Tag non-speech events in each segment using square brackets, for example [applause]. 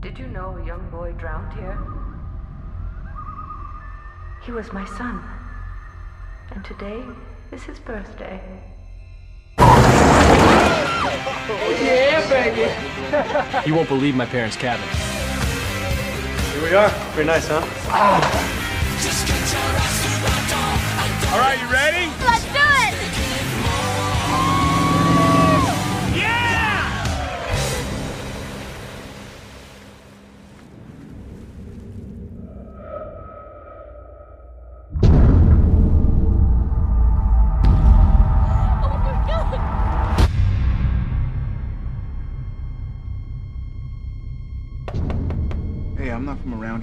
Did you know a young boy drowned here? He was my son. And today is his birthday. Yeah, baby! you won't believe my parents' cabin. Here we are. Pretty nice, huh? Ah. All right, you ready?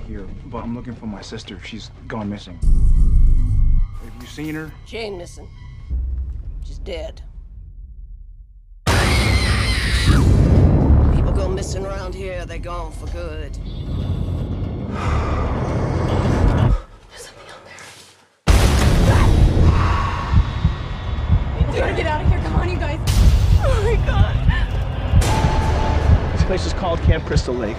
Here, but I'm looking for my sister. She's gone missing. Have you seen her? She ain't missing. She's dead. People go missing around here, they're gone for good. We gotta get out of here. Come on, you guys. Oh my god. This place is called Camp Crystal Lake.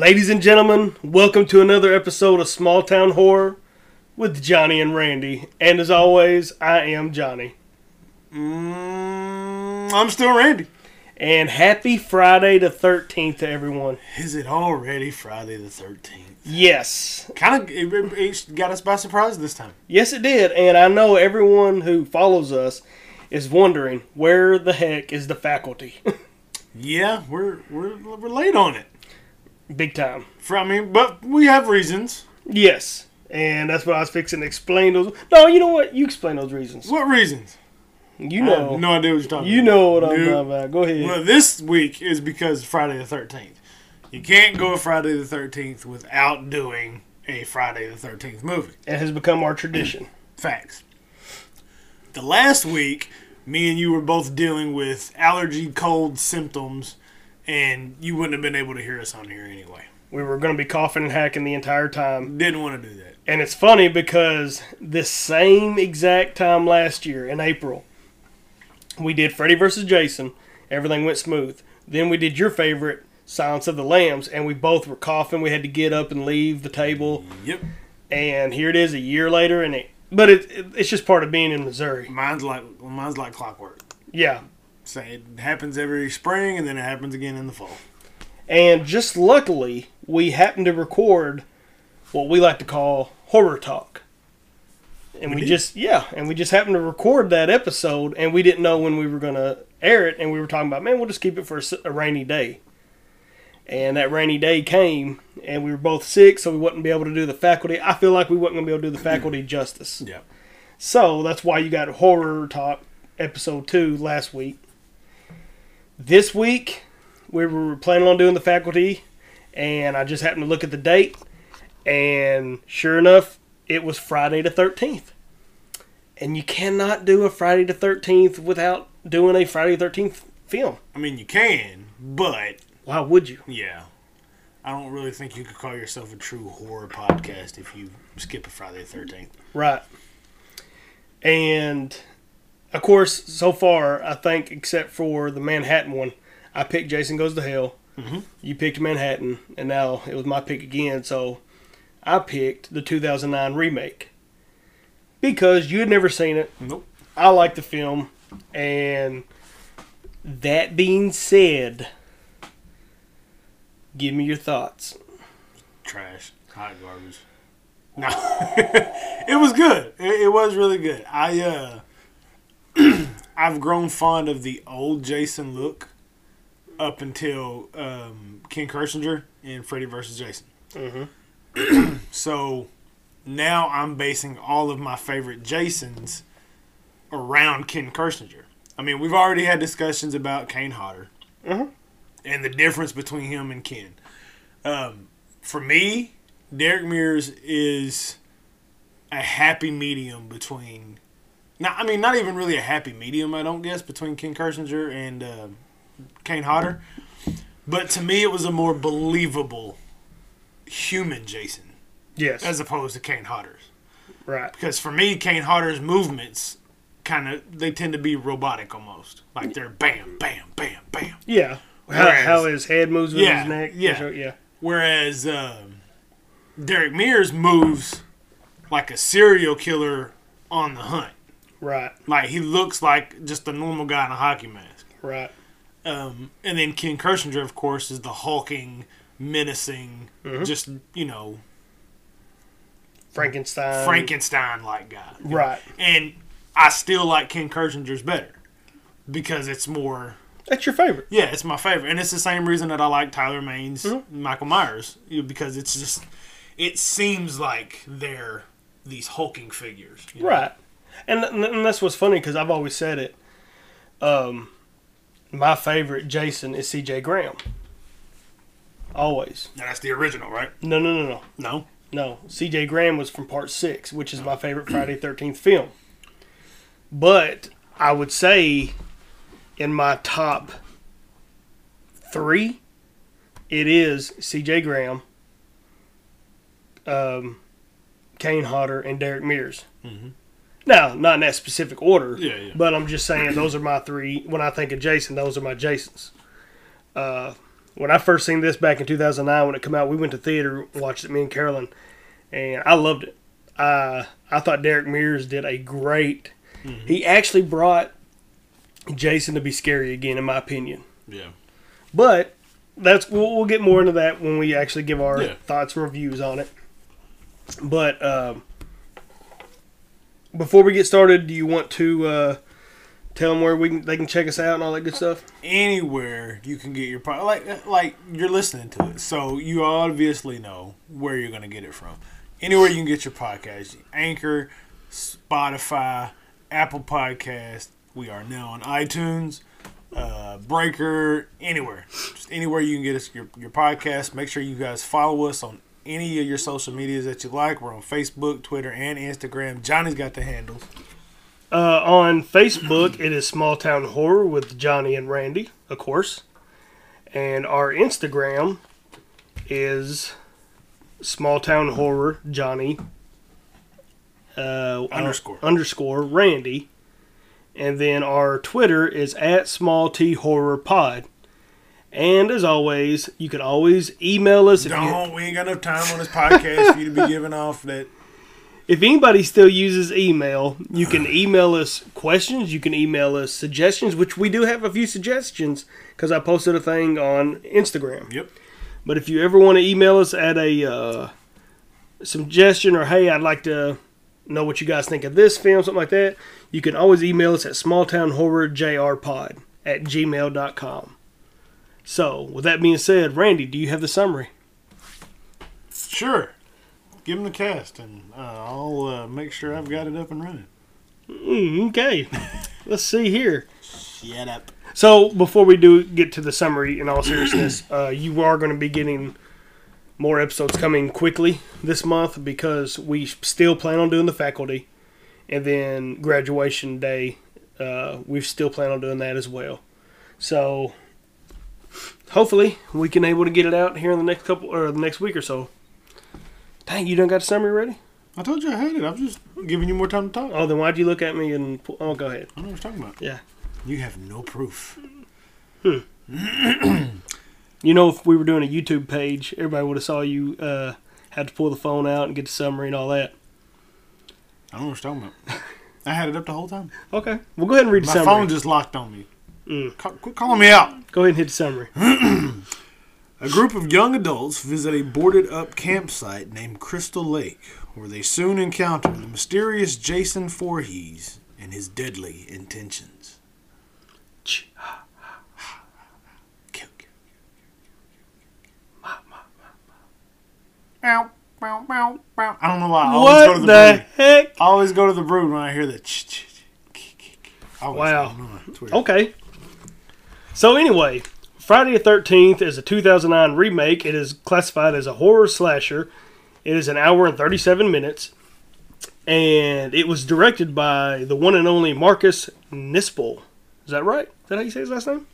Ladies and gentlemen, welcome to another episode of Small Town Horror with Johnny and Randy. And as always, I am Johnny. Mm, I'm still Randy. And happy Friday the 13th to everyone. Is it already Friday the 13th? Yes. Kind of, it, it got us by surprise this time. Yes, it did. And I know everyone who follows us is wondering where the heck is the faculty? [laughs] Yeah, we're we're we're late on it. Big time. For, I mean, but we have reasons. Yes. And that's what I was fixing to explain those. No, you know what? You explain those reasons. What reasons? You I know. have no idea what you're talking You about. know what I'm talking about. Go ahead. Well, this week is because Friday the 13th. You can't go Friday the 13th without doing a Friday the 13th movie. It has become our tradition. [clears throat] Facts. The last week, me and you were both dealing with allergy cold symptoms, and you wouldn't have been able to hear us on here anyway. We were going to be coughing and hacking the entire time. Didn't want to do that. And it's funny because this same exact time last year in April, we did Freddy vs. Jason. Everything went smooth. Then we did your favorite, Silence of the Lambs, and we both were coughing. We had to get up and leave the table. Yep. And here it is a year later, and it. But it, it it's just part of being in Missouri. Mine's like mine's like clockwork. Yeah. So it happens every spring, and then it happens again in the fall. And just luckily, we happened to record what we like to call horror talk. And we, did? just, yeah, and we just happened to record that episode, and we didn't know when we were going to air it, and we were talking about, man, we'll just keep it for a rainy day. And that rainy day came, and we were both sick, so we wouldn't be able to do the faculty. I feel like we weren't going to be able to do the faculty [clears throat] justice. Yeah. So that's why you got horror talk episode two last week. This week we were planning on doing the faculty, and I just happened to look at the date, and sure enough, it was Friday the thirteenth. And you cannot do a Friday the thirteenth without doing a Friday the thirteenth film. I mean, you can, but Why would you? yeah, I don't really think you could call yourself a true horror podcast if you skip a Friday the Thirteenth. Right. And of course, so far, I think except for the Manhattan one, I picked Jason Goes to Hell. Mm-hmm. You picked Manhattan, and now it was my pick again. So I picked the 2009 remake because you had never seen it. Nope. I like the film, and That being said, give me your thoughts. Trash. Hot garbage. [laughs] No. it was good. It, it was really good. I uh [clears throat] I've grown fond of the old Jason look up until um, Ken Kirzinger in Freddy vs. Jason. Mm-hmm. [clears throat] so now I'm basing all of my favorite Jasons around Ken Kirzinger. I mean, we've already had discussions about Kane Hodder Mhm. and the difference between him and Ken. Um, for me, Derek Mears is a happy medium between. Not, I mean, not even really a happy medium, I don't guess, between Ken Kirzinger and uh, Kane Hodder. But to me, it was a more believable human Jason Yes. as opposed to Kane Hodder's. right. Because for me, Kane Hodder's movements kind of they tend to be robotic almost, like they're bam, bam, bam, bam. Yeah. How, Whereas- how his head moves with Yeah, his neck. yeah. Yeah. Whereas um, Derek Mears moves like a serial killer on the hunt. Right. Like he looks like just a normal guy in a hockey mask. Right. Um, and then Ken Kirzinger, of course, is the hulking, menacing, Mm-hmm. just you know Frankenstein. Frankenstein like guy. Right. And I still like Ken Kirzinger's better because it's more. That's your favorite. Yeah, it's my favorite, and it's the same reason that I like Tyler Mane's Mm-hmm. Michael Myers because it's just it seems like they're these hulking figures. you know? Right. And, and that's what's funny because I've always said it. Um, my favorite Jason is C.J. Graham. Always. Now, that's the original, right? No, no, no, no. No. No, C.J. Graham was from Part Six, which is my favorite [clears throat] Friday Thirteenth film. But I would say, in my top three, it is C.J. Graham, um, Kane Hodder, and Derek Mears. Now, not in that specific order. Yeah, yeah. But I'm just saying those are my three. When I think of Jason, those are my Jasons. Uh, when I first seen this back in 2009 when it came out, we went to theater, watched it, me and Carolyn, and I loved it. Uh, I thought Derek Mears did a great. He actually brought Jason to be scary again, in my opinion. Yeah. But that's we'll, we'll get more into that when we actually give our Yeah. thoughts and reviews on it. But um, before we get started, do you want to uh, tell them where we can, they can check us out and all that good stuff? Anywhere you can get your po- like like you're listening to it, so you obviously know where you're gonna get it from. Anywhere you can get your podcast, Anchor, Spotify, Apple Podcast. We are now on iTunes, uh, Breaker, anywhere, just anywhere you can get us your your podcast. Make sure you guys follow us on any of your social medias that you like. We're on Facebook, Twitter, and Instagram. Johnny's got the handles. Uh, on Facebook, it is Small Town Horror with Johnny and Randy, of course. And our Instagram is Small Town Horror Johnny uh, Underscore. underscore Randy. And then our Twitter is at Small T Horror Pod. And as always, you can always email us if you, Don't. We ain't got enough time on this podcast for you to be [laughs] giving off that. if anybody still uses email, you can email us questions. You can email us suggestions, which we do have a few suggestions because I posted a thing on Instagram. Yep. But if you ever want to email us at a uh, suggestion or hey, I'd like to know what you guys think of this film, something like that, you can always email us at smalltownhorrorjrpod at gmail.com. So, with that being said, Randy, do you have the summary? Sure. Give him the cast, and uh, I'll uh, make sure I've got it up and running. Mm, okay. [laughs] Let's see here. Shut up. So before we do get to the summary, in all seriousness, [clears throat] uh, you are going to be getting more episodes coming quickly this month because we still plan on doing the faculty, and then graduation day, uh, we still plan on doing that as well. So hopefully we can able to get it out here in the next couple or the next week or so. Dang, you done got a summary ready? I told you I had it. I'm just giving you more time to talk. Oh, then why'd you look at me and? pu- Oh, go ahead. I don't know what you're talking about. Yeah. You have no proof. [clears throat] You know, if we were doing a YouTube page, everybody would have saw you uh, had to pull the phone out and get the summary and all that. I don't know what you're talking about. [laughs] I had it up the whole time. Okay, we'll go ahead and read the My summary. phone just locked on me. Ca- Quit calling me out. Go ahead and hit the summary. A group of young adults visit a boarded up campsite named Crystal Lake, where they soon encounter the mysterious Jason Voorhees and his deadly intentions. I don't know why. I always go to What the, the brood. heck? I always go to the brood when I hear always- Wow. I don't know. It's weird. Okay. So anyway, Friday the Thirteenth is a 2009 remake. It is classified as a horror slasher. It is an hour and 37 minutes, and it was directed by the one and only Marcus Nispel. Is that right? Is that how you say his last name?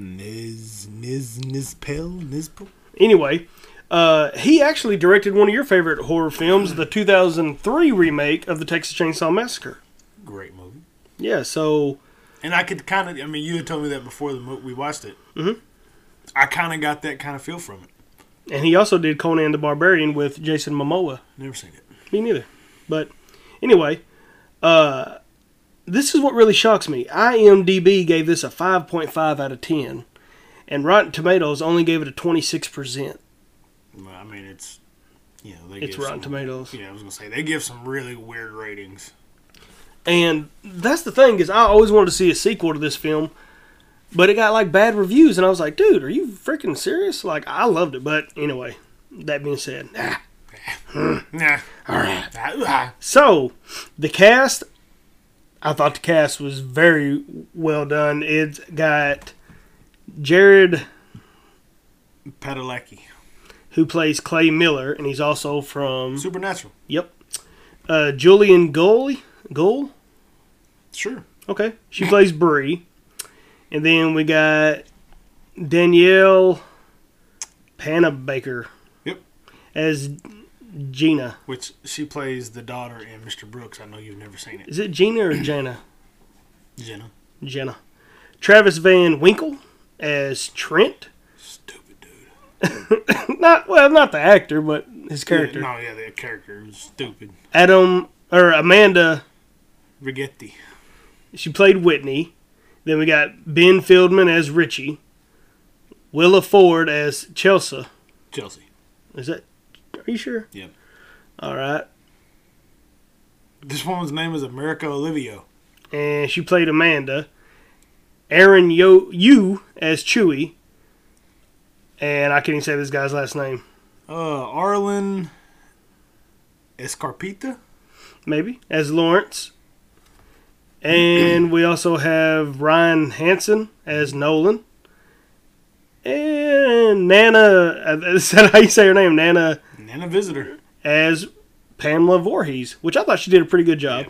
Niz, Niz, Nizpel, Nizpel? Anyway, uh, he actually directed one of your favorite horror films, the 2003 remake of the Texas Chainsaw Massacre. Great movie. Yeah, so And I could kind of, I mean, you had told me that before the mo- we watched it. Mhm. I kind of got that kind of feel from it. and he also did Conan the Barbarian with Jason Momoa. Never seen it. Me neither. But anyway, uh, this is what really shocks me. IMDb gave this a 5.5 out of 10, and Rotten Tomatoes only gave it a 26%. Well, I mean, it's, you know, they It's give Rotten some, Tomatoes. Yeah, I was gonna say they give some really weird ratings. And that's the thing is, I always wanted to see a sequel to this film, but it got like bad reviews, and I was like, dude, are you freaking serious? Like, I loved it, but anyway. That being said, nah. Hmm. Nah. All right. Ah, ah. So, the cast, I thought the cast was very well done. It's got Jared, Padalecki. who plays Clay Miller, and he's also from Supernatural. yep, uh, Julian Gull. Gull, Sure. okay, she plays Bree, and then we got Danielle Panabaker Yep. as Gina. Which she plays the daughter in Mr. Brooks. I know you've never seen it. Is it Gina or [clears throat] Jana? Jenna. Jenna. Travis Van Winkle as Trent. Stupid dude. [coughs] Not well, not the actor, but his character. Yeah, no, yeah, the character is stupid. Adam or Amanda, Righetti. she played Whitney. Then we got Ben Feldman as Richie. Willa Ford as Chelsea. Chelsea. Is that? Are you sure? Yep. All right. This woman's name is America Olivio. And she played Amanda. Aaron Yo you as Chewy. And I can't even say this guy's last name. Uh, Arlen Escarpeta. maybe, as Lawrence. And we also have Ryan Hansen as Nolan. And Nana, uh, [laughs] is that how you say her name? Nana Nana visitor. as Pamela Voorhees, which I thought she did a pretty good job.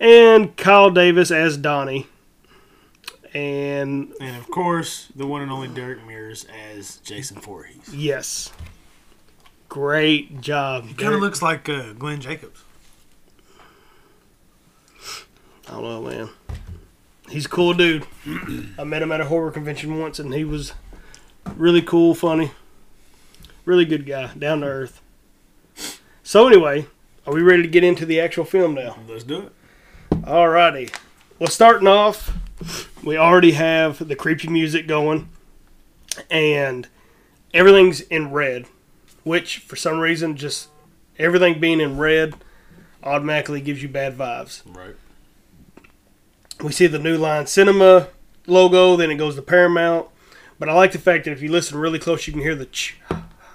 And Kyle Davis as Donnie. And And of course, the one and only Derek Mears as Jason Voorhees. yes, great job. He kind of looks like uh, Glenn Jacobs. I don't know, man. He's a cool dude. I met him at a horror convention once, and he was really cool, funny, really good guy, down to earth. So anyway, are we ready to get into the actual film now? Let's do it. Alrighty. Well, starting off, we already have the creepy music going, and everything's in red, which for some reason, just everything being in red automatically gives you bad vibes. Right. We see the New Line Cinema logo, then it goes to Paramount. But I like the fact that if you listen really close, you can hear the ch.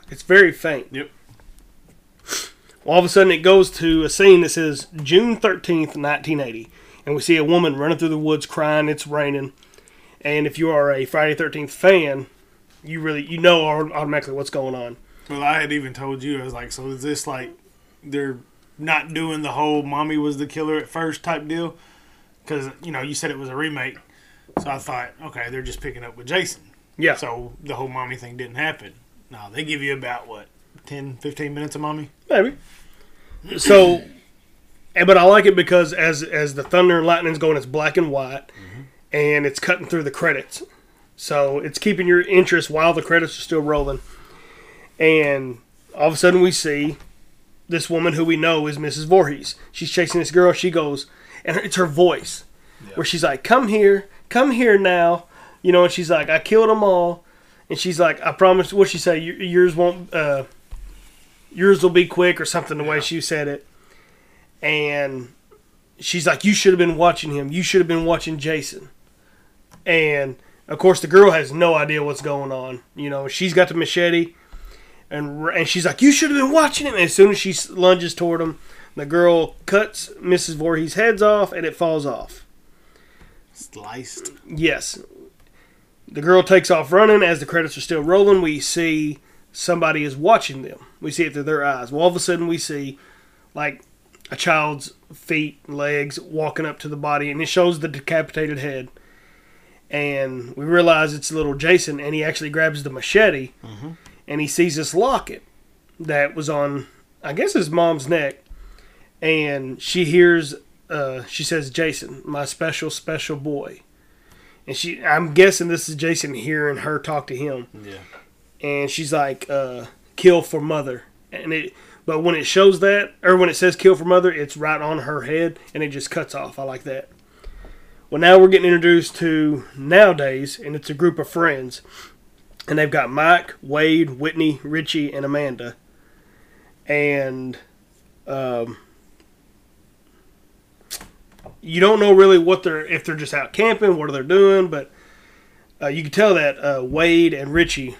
It's very faint. Yep. All of a sudden, it goes to a scene that says June 13th, 1980. And we see a woman running through the woods crying, it's raining. And if you are a Friday 13th fan, you really, you know automatically what's going on. Well, I had even told you, I was like, so is this like they're not doing the whole mommy was the killer at first type deal? Because, you know, you said it was a remake. So I thought, okay, they're just picking up with Jason. Yeah. So the whole mommy thing didn't happen. No, they give you about, what, 10, 15 minutes of mommy? Maybe. So, [clears throat] but I like it because as as the thunder and lightning's going, it's black and white, mm-hmm. and it's cutting through the credits. So it's keeping your interest while the credits are still rolling. And all of a sudden, we see this woman who we know is Mrs. Voorhees. She's chasing this girl. She goes, and it's her voice, where she's like, "Come here, come here now. You know, and she's like, I killed them all. And she's like, I promise, what she say? Yours won't, uh, yours will be quick or something the way she said it. And she's like, you should have been watching him. You should have been watching Jason. And of course, the girl has no idea what's going on. You know, she's got the machete, and and she's like, "You should have been watching him." And as soon as she lunges toward him, the girl cuts Mrs. Voorhees' heads off, and it falls off. Sliced. Yes, the girl takes off running. As the credits are still rolling, we see somebody is watching them. We see it through their eyes. Well, all of a sudden, we see like a child's feet, legs walking up to the body, and it shows the decapitated head. And we realize it's little Jason, and he actually grabs the machete, mm-hmm. and he sees this locket that was on, I guess, his mom's neck. And she hears, uh, she says, "Jason, my special, special boy." And she, I'm guessing this is Jason hearing her talk to him Yeah. and she's like, uh, "Kill for mother." And it, but when it shows that, or when it says "kill for mother," it's right on her head, and it just cuts off. I like that. Well, now we're getting introduced to nowadays, and it's a group of friends, and they've got Mike, Wade, Whitney, Richie, and Amanda, and um, you don't know really what they're if they're just out camping, what are they doing, but uh, you can tell that uh, Wade and Richie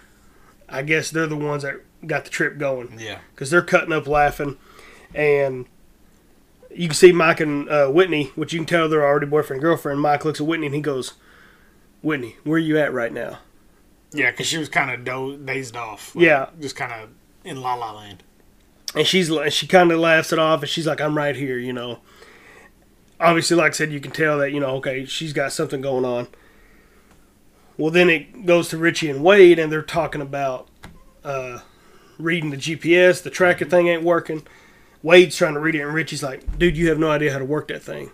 I guess they're the ones that got the trip going Yeah. because they're cutting up laughing, and you can see Mike and uh, Whitney, which you can tell they're already boyfriend girlfriend. Mike looks at Whitney and he goes, "Whitney, where are you at right now?" Yeah, because she was kind of do- dazed off. Yeah. Just kind of in La La Land. And she's she kind of laughs it off, and she's like, "I'm right here," you know. Obviously, like I said, you can tell that you know, okay, she's got something going on. Well, then it goes to Richie and Wade, and they're talking about uh, reading the GPS. The tracker thing ain't working. Wade's trying to read it, and Richie's like, "Dude, you have no idea how to work that thing."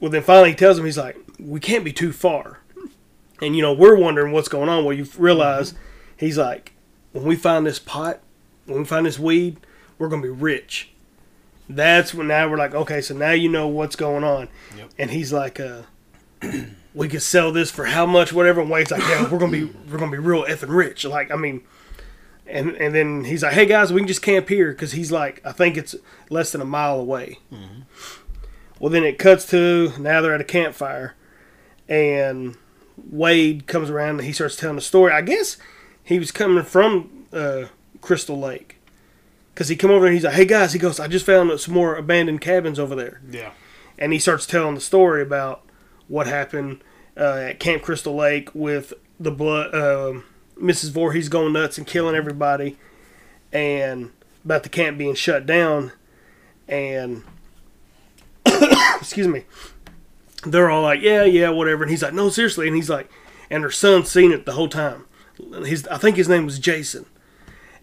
Well, then finally he tells him, he's like, "We can't be too far," and you know we're wondering what's going on. Well, you realize he's like, "When we find this pot, when we find this weed, we're gonna be rich." That's when now we're like, okay, so now you know what's going on. Yep. And he's like, uh, [clears throat] we could sell this for how much, whatever. And Wade's like, yeah, we're gonna be we're gonna be real effing rich. Like, I mean, and and then he's like, hey guys, we can just camp here because he's like, I think it's less than a mile away. Well, then it cuts to now they're at a campfire, and Wade comes around and he starts telling the story. I guess he was coming from uh, Crystal Lake because he come over and he's like, "Hey guys," he goes, "I just found some more abandoned cabins over there," Yeah. and he starts telling the story about what happened uh, at Camp Crystal Lake with the blood, um Mrs. Voorhees going nuts and killing everybody, and about the camp being shut down, and [coughs] excuse me, they're all like, "Yeah, yeah, whatever," and he's like, "No, seriously," and he's like, and her son's seen it the whole time. His, I think his name was Jason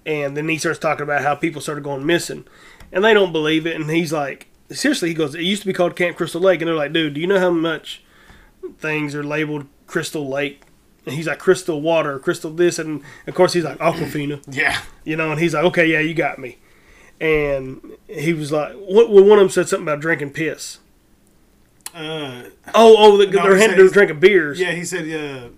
and then he starts talking about how people started going missing and they don't believe it and he's like seriously he goes it used to be called camp crystal lake and they're like dude do you know how much things are labeled crystal lake and he's like crystal water crystal this and of course he's like aquafina [clears throat] Yeah. you know and he's like okay yeah you got me and he was like what well, one of them said something about drinking piss Uh, oh oh the, No, they're, he hand- said- they're drinking beers yeah, he said, uh,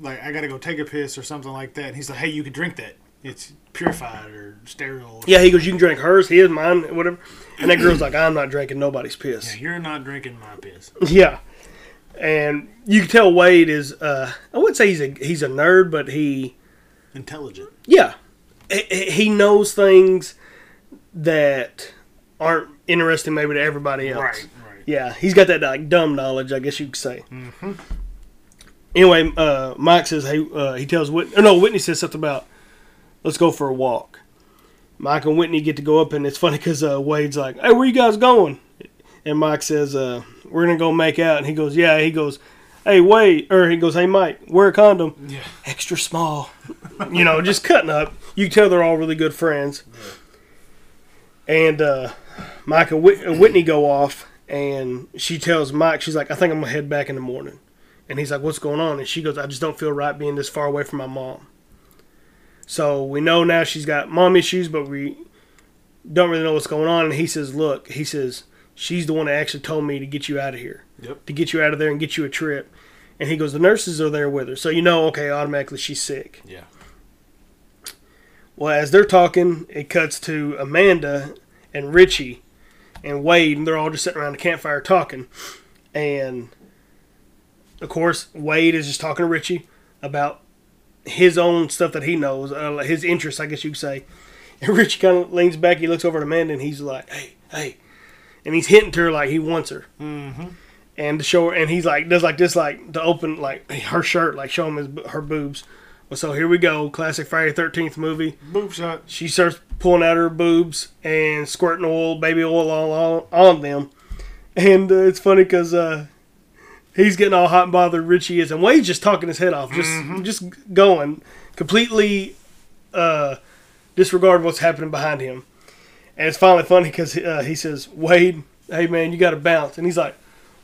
like, I got to go take a piss or something like that. And he's like, hey, you can drink that. It's purified or sterile. yeah he goes you can drink hers his mine whatever and that girl's like i'm not drinking nobody's piss Yeah, you're not drinking my piss. Yeah, and you can tell Wade is. Uh, I wouldn't say he's a he's a nerd, but he Intelligent. yeah he, he knows things that aren't interesting maybe to everybody else. Right, right. Yeah, he's got that like dumb knowledge, I guess you could say. Mm-hmm. Anyway, uh, Mike says, "Hey," uh, he tells Whitney. No, Whitney says something about, "Let's go for a walk." Mike and Whitney get to go up, and it's funny because uh, Wade's like, "Hey, where you guys going?" And Mike says, uh, "We're gonna go make out." And he goes, "Yeah." He goes, "Hey, Wade," or he goes, "Hey, Mike, wear a condom." Yeah. Extra small. you know, just cutting up. You can tell they're all really good friends. And uh, Mike and Whit- Whitney go off, and she tells Mike, she's like, I think I'm going to head back in the morning. And he's like, What's going on? And she goes, I just don't feel right being this far away from my mom. So we know now she's got mom issues, but we don't really know what's going on. And he says, Look, he says, she's the one that actually told me to get you out of here, Yep. to get you out of there and get you a trip. And he goes, the nurses are there with her, so you know, okay, automatically she's sick. Yeah. Well, as they're talking, it cuts to Amanda and Richie and Wade, and they're all just sitting around the campfire talking. And of course, Wade is just talking to Richie about his own stuff that he knows, uh, his interests, I guess you could say. And [laughs] Richie kind of leans back, he looks over at Amanda, and he's like, "Hey, hey," and he's hinting to her like he wants her. Mm-hmm. And to show her, and he's like does like this, like to open like her shirt, like show him his, her boobs. Well, so here we go, classic Friday Thirteenth movie Boob shot. she starts pulling out her boobs and squirting oil, baby oil all on, on them. And uh, it's funny because uh, he's getting all hot and bothered. Richie is, and Wade's just talking his head off, just just going completely uh, disregard what's happening behind him. And it's finally funny because uh, he says, "Wade, hey man, you got to bounce," and he's like,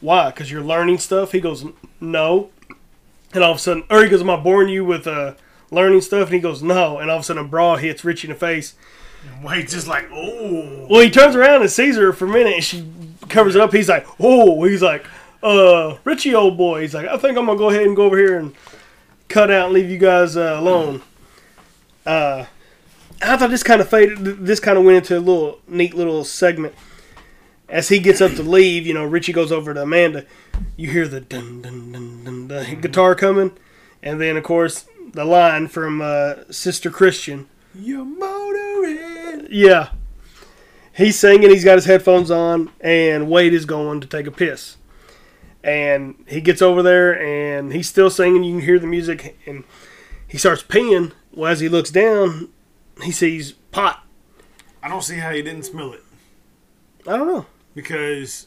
"Why? Because you're learning stuff." He goes, "No." And all of a sudden, or he goes, "Am I boring you with uh, learning stuff?" And he goes, "No." And all of a sudden, a bra hits Richie in the face. And Wade's just like, oh. Well, he turns around and sees her for a minute, and she covers it up. He's like, "Oh," he's like, "Uh, Richie, old boy." He's like, "I think I'm gonna go ahead and go over here and cut out and leave you guys uh, alone." Uh, I thought this kind of faded. This kind of went into a little neat little segment. As he gets up to leave, you know, Richie goes over to Amanda. You hear the dun dun dun dun, dun guitar coming, and then of course the line from uh, Sister Christian. You're motoring. Yeah. He's singing, he's got his headphones on, and Wade is going to take a piss. And he gets over there and he's still singing, you can hear the music, and he starts peeing. Well, as he looks down, he sees pot. I don't see how he didn't smell it I don't know. because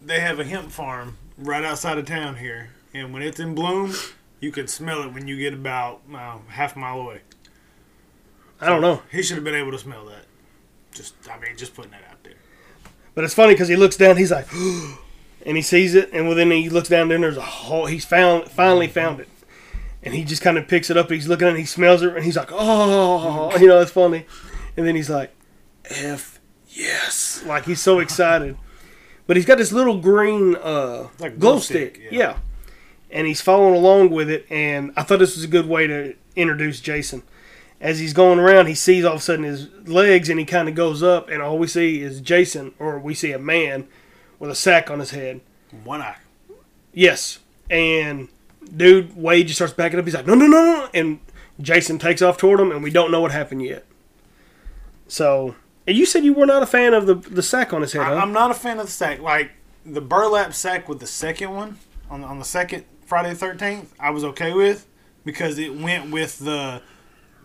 they have a hemp farm right outside of town here, and when it's in bloom, you can smell it when you get about uh, half a mile away. I don't know. He should have been able to smell that. Just, I mean, just putting that out there. But it's funny because he looks down, he's like, [gasps] and he sees it, and well, then he looks down, there and there's a hole. He's found, finally found it, and he just kind of picks it up. He's looking at it, he smells it, and he's like, oh, [laughs] you know, it's funny. And then he's like, F yes, like he's so excited. [laughs] But he's got this little green uh, Like glow glow stick, stick, yeah. yeah. and he's following along with it. And I thought this was a good way to introduce Jason. As he's going around, he sees all of a sudden his legs, and he kind of goes up, and all we see is Jason, or we see a man with a sack on his head. One eye. Yes, and dude, Wade just starts backing up. He's like, no, no, no, no, and Jason takes off toward him, and we don't know what happened yet. So, and you said you were not a fan of the the sack on his head, I, huh? I'm not a fan of the sack. Like the burlap sack with the second one on the, on the second Friday the Thirteenth, I was okay with because it went with the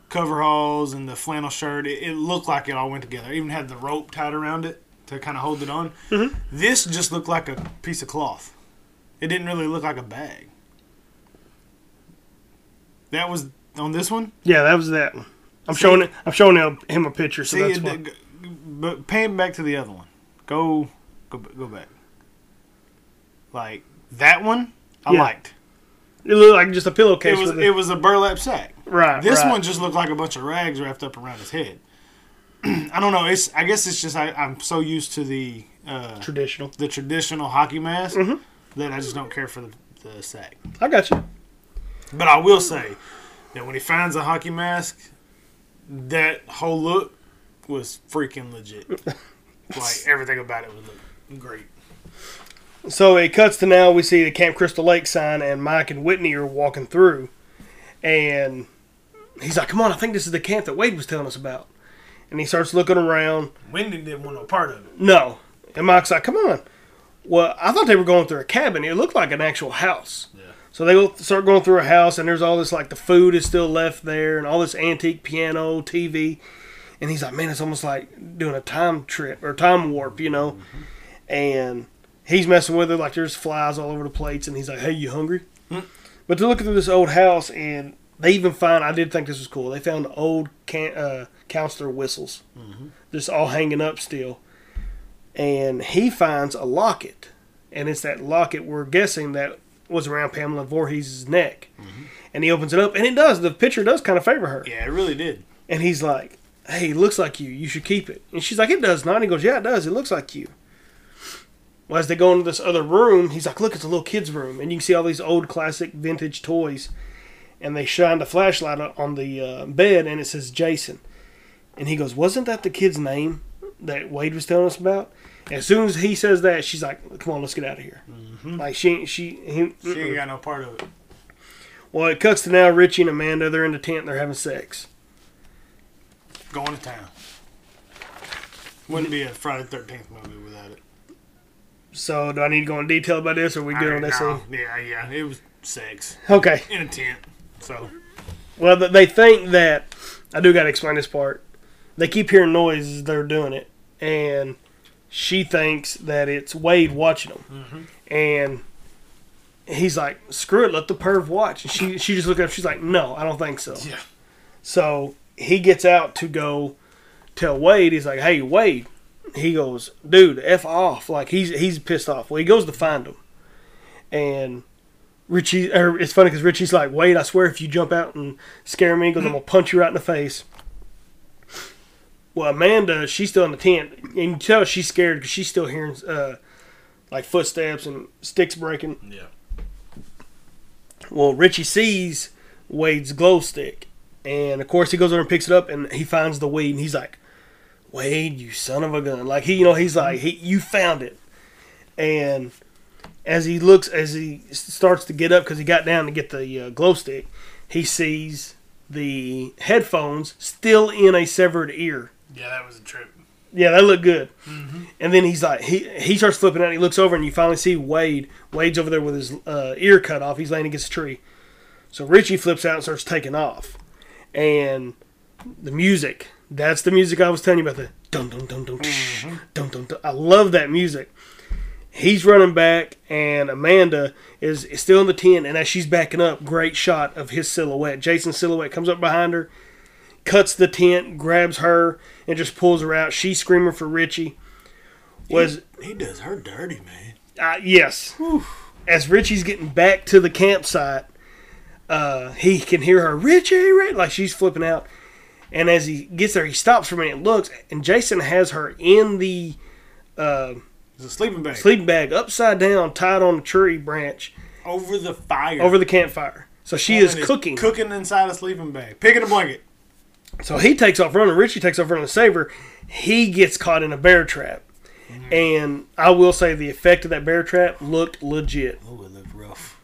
coveralls and the flannel shirt. It, it looked like it all went together. It even had the rope tied around it to kind of hold it on. Mm-hmm. This just looked like a piece of cloth. It didn't really look like a bag. That was on this one. yeah, that was that one. I'm showing it. I'm showing him, him a picture, so See, that's fine. g- but pan back to the other one. Go, go, go back. Like that one, I Yeah. liked. It looked like just a pillowcase. It was it was a burlap sack. right. This right. one just looked like a bunch of rags wrapped up around his head. [clears throat] I don't know. It's I guess it's just I, I'm so used to the uh, traditional. the traditional hockey mask Mm-hmm. that I just don't care for the, the sack. I got you. But I will say that when he finds a hockey mask, that whole look was freaking legit. [laughs] like everything about it was great. So it cuts to now. We see the Camp Crystal Lake sign, and Mike and Whitney are walking through, and he's like, "Come on, I think this is the camp that Wade was telling us about." And he starts looking around. Wendy didn't want no part of it. No, and Mike's like, "Come on." Well, I thought they were going through a cabin. It looked like an actual house. Yeah. So they start going through a house, and there's all this like the food is still left there, and all this antique piano, TV, and he's like, "Man, it's almost like doing a time trip or time warp," you know. And he's messing with it like there's flies all over the plates, and he's like, "Hey, you hungry?" Hmm. But they're looking through this old house, and they even find I did think this was cool. They found old can, uh, counselor whistles, just all hanging up still, and he finds a locket, and it's that locket we're guessing that was around Pamela Voorhees' neck, and he opens it up, and it does. The picture does kind of favor her, Yeah, it really did. and he's like, "Hey, it looks like you. You should keep it." And she's like, "It does not." And he goes, "Yeah, it does. It looks like you." Well, as they go into this other room, he's like, "Look, it's a little kid's room," and you can see all these old classic vintage toys. And they shine the flashlight on the uh, bed, and it says Jason. And he goes, "Wasn't that the kid's name that Wade was telling us about?" As soon as he says that, she's like, "Come on, let's get out of here." Like she, she, he, She ain't got no part of it. well, it cuts to now Richie and Amanda. They're in the tent. They're having sex. Going to town. Wouldn't be a Friday Thirteenth movie without it. So, do I need to go in detail about this, or are we good on this? No. Yeah, yeah. It was sex Okay. in a tent. So Well, they think that I do got to explain this part. They keep hearing noises. They're doing it, and she thinks that it's Wade watching them, mm-hmm. and he's like, "Screw it, let the perv watch." And she she just looked up. She's like, "No, I don't think so." yeah. So he gets out to go tell Wade. He's like, "Hey, Wade." He goes, "Dude, f off!" Like he's he's pissed off. Well, he goes to find him, and Richie. Or it's funny because Richie's like, "Wade, I swear if you jump out and scare me, because I'm gonna punch you right in the face." Well, Amanda, she's still in the tent, and you tell she's scared because she's still hearing uh, like footsteps and sticks breaking. Yeah. Well, Richie sees Wade's glow stick, and of course he goes over and picks it up, and he finds the weed, and he's like, "Wade, you son of a gun!" Like he, you know, he's like, "He, you found it." And as he looks, as he starts to get up, because he got down to get the uh, glow stick, he sees the headphones still in a severed ear. Yeah, that was a trip. Yeah, that looked good. And then he's like, he he starts flipping out. He looks over and you finally see Wade. Wade's over there with his uh, ear cut off. He's laying against a tree. So Richie flips out and starts taking off. And the music, that's the music I was telling you about. The dun dun dun dun tsh, dun dun dun. I love that music. He's running back, and Amanda is, is still in the tent. And as she's backing up, great shot of his silhouette. Jason's silhouette comes up behind her cuts the tent, grabs her, and just pulls her out. She's screaming for Richie. Was He does her dirty, man. uh, yes. As Richie's getting back to the campsite, uh, he can hear her Richie, Ri-" like she's flipping out. And as he gets there, he stops for a minute, looks, and Jason has her in the uh, It's a sleeping bag sleeping bag, upside down, tied on a tree branch over the fire. over the campfire. So she Woman is cooking. Cooking inside a sleeping bag. Picking a blanket. So he takes off running. Richie takes off running to save her. He gets caught in a bear trap. Mm-hmm. And I will say the effect of that bear trap looked legit. Oh, it looked rough.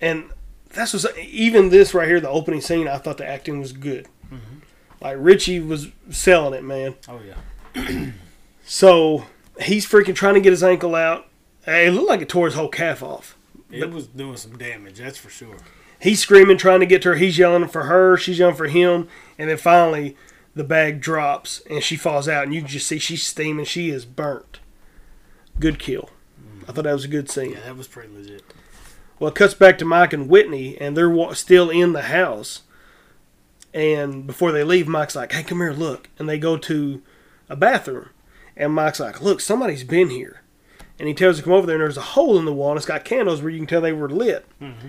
And that's what even this right here, the opening scene, I thought the acting was good. Mm-hmm. Like Richie was selling it, man. Oh yeah. [clears throat] So he's freaking trying to get his ankle out. It looked like it tore his whole calf off. It was doing some damage, that's for sure. He's screaming, trying to get to her. He's yelling for her. She's yelling for him. And then finally, the bag drops and she falls out. And you can just see she's steaming. She is burnt. Good kill. I thought that was a good scene. Yeah, that was pretty legit. Well, it cuts back to Mike and Whitney, and they're still in the house. And before they leave, Mike's like, "Hey, come here, look." And they go to a bathroom, and Mike's like, "Look, somebody's been here." And he tells her to come over there, and there's a hole in the wall, and it's got candles where you can tell they were lit. Mm-hmm.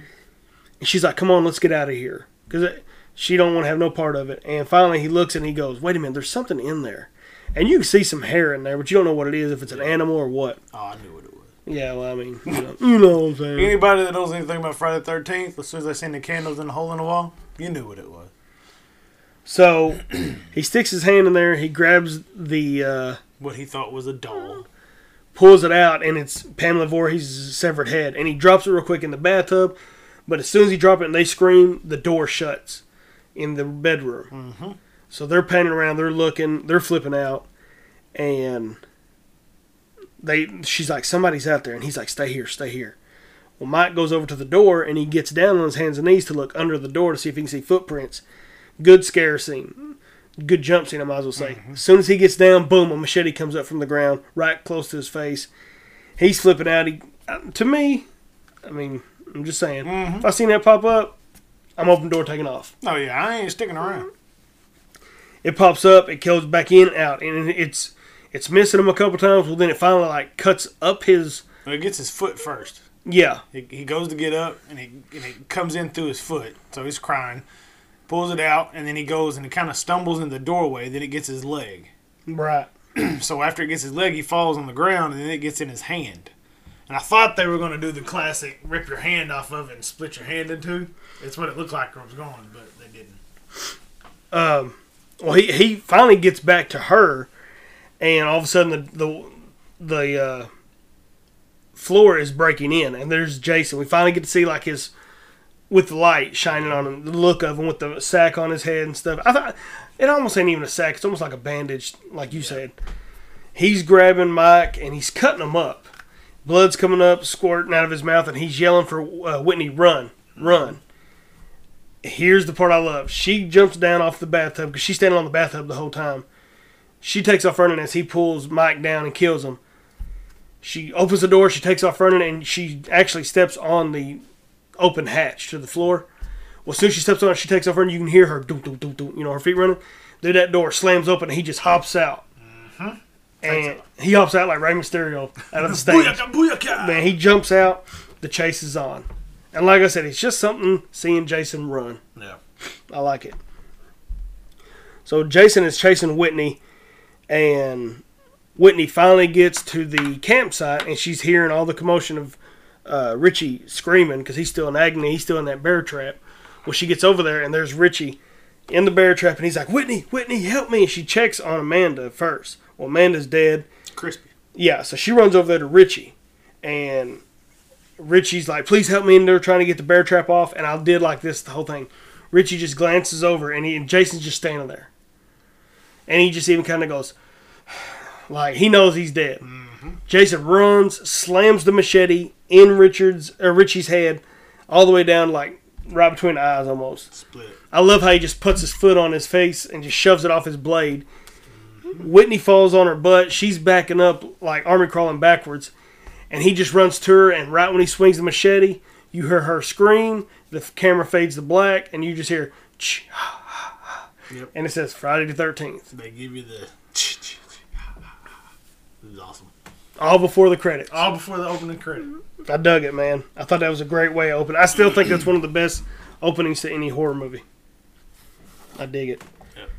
And she's like, "Come on, let's get out of here," because she don't want to have no part of it. And finally, he looks and he goes, "Wait a minute, there's something in there." And you can see some hair in there, but you don't know what it is, if it's an animal or what. Oh, I knew what it was. Yeah, well, I mean, you know, you know what I'm saying. Anybody that knows anything about Friday the Thirteenth, as soon as I seen the candles in the hole in the wall, you knew what it was. So he sticks his hand in there. He grabs the, uh, What he thought was a doll. pulls it out, and it's Pamela Voorhees' severed head. And he drops it real quick in the bathtub. But as soon as he drops it and they scream, the door shuts in the bedroom. Mhm. So they're panning around. They're looking. They're flipping out, and they. She's like, "Somebody's out there," and he's like, "Stay here, stay here." Well, Mike goes over to the door and he gets down on his hands and knees to look under the door to see if he can see footprints. Good scare scene. Good jump scene, I might as well say. As soon as he gets down, boom, a machete comes up from the ground right close to his face. He's flipping out. He, uh, to me, I mean, I'm just saying, if I seen that pop up, I'm open door taking off. Oh yeah, I ain't sticking around. It pops up, it goes back in and out, and it's it's missing him a couple times. Well, then it finally like cuts up his But it gets his foot first. yeah. He, he goes to get up and he and it comes in through his foot, so he's crying. Pulls it out and then he goes and he kind of stumbles in the doorway. Then it gets his leg. Right. [clears throat] So after it gets his leg, he falls on the ground and then it gets in his hand. And I thought they were going to do the classic rip your hand off of it and split your hand in two. It's what it looked like it was going, but they didn't. um, well, he, he finally gets back to her, and all of a sudden the the the uh, floor is breaking in, and there's Jason. We finally get to see like his with the light shining on him, the look of him with the sack on his head and stuff. I thought it almost ain't even a sack; it's almost like a bandage, like you said. He's grabbing Mike and he's cutting him up. Blood's coming up, squirting out of his mouth, and he's yelling for uh, Whitney, "Run, run!" Here's the part I love. She jumps down off the bathtub because she's standing on the bathtub the whole time. She takes off running as he pulls Mike down and kills him. She opens the door, she takes off running, and she actually steps on the open hatch to the floor. Well, as soon as she steps on it, she takes off and You can hear her, doo, doo, doo, doo, you know, her feet running. Then that door slams open, and he just hops out. Mm-hmm. And he hops out like Rey Mysterio out of the [laughs] stage. Booyaka, booyaka! Man, he jumps out. The chase is on. And like I said, it's just something seeing Jason run. Yeah. I like it. So Jason is chasing Whitney, and Whitney finally gets to the campsite, and she's hearing all the commotion of uh, Richie screaming because he's still in agony. He's still in that bear trap. Well, she gets over there, and there's Richie in the bear trap, and he's like, "Whitney, Whitney, help me!" And she checks on Amanda first. Well, Amanda's dead. Crispy. Yeah, so she runs over there to Richie, and Richie's like, "Please help me!" And they're trying to get the bear trap off, and I did like this the whole thing. Richie just glances over, and he and Jason's just standing there, and he just even kind of goes, like he knows he's dead. Mm-hmm. Jason runs, slams the machete in Richard's or Richie's head, all the way down, like right between the eyes, almost. Split. I love how he just puts his foot on his face and just shoves it off his blade. Whitney falls on her butt. She's backing up like army crawling backwards. And he just runs to her, and right when he swings the machete, you hear her scream. The camera fades to black, and you just hear, Yep. and it says Friday the 13th, They give you the. Was awesome. all before the credits. All before the opening credit. I dug it, man. I thought that was a great way to open. I still think that's one of the best openings to any horror movie. I dig it. Yep.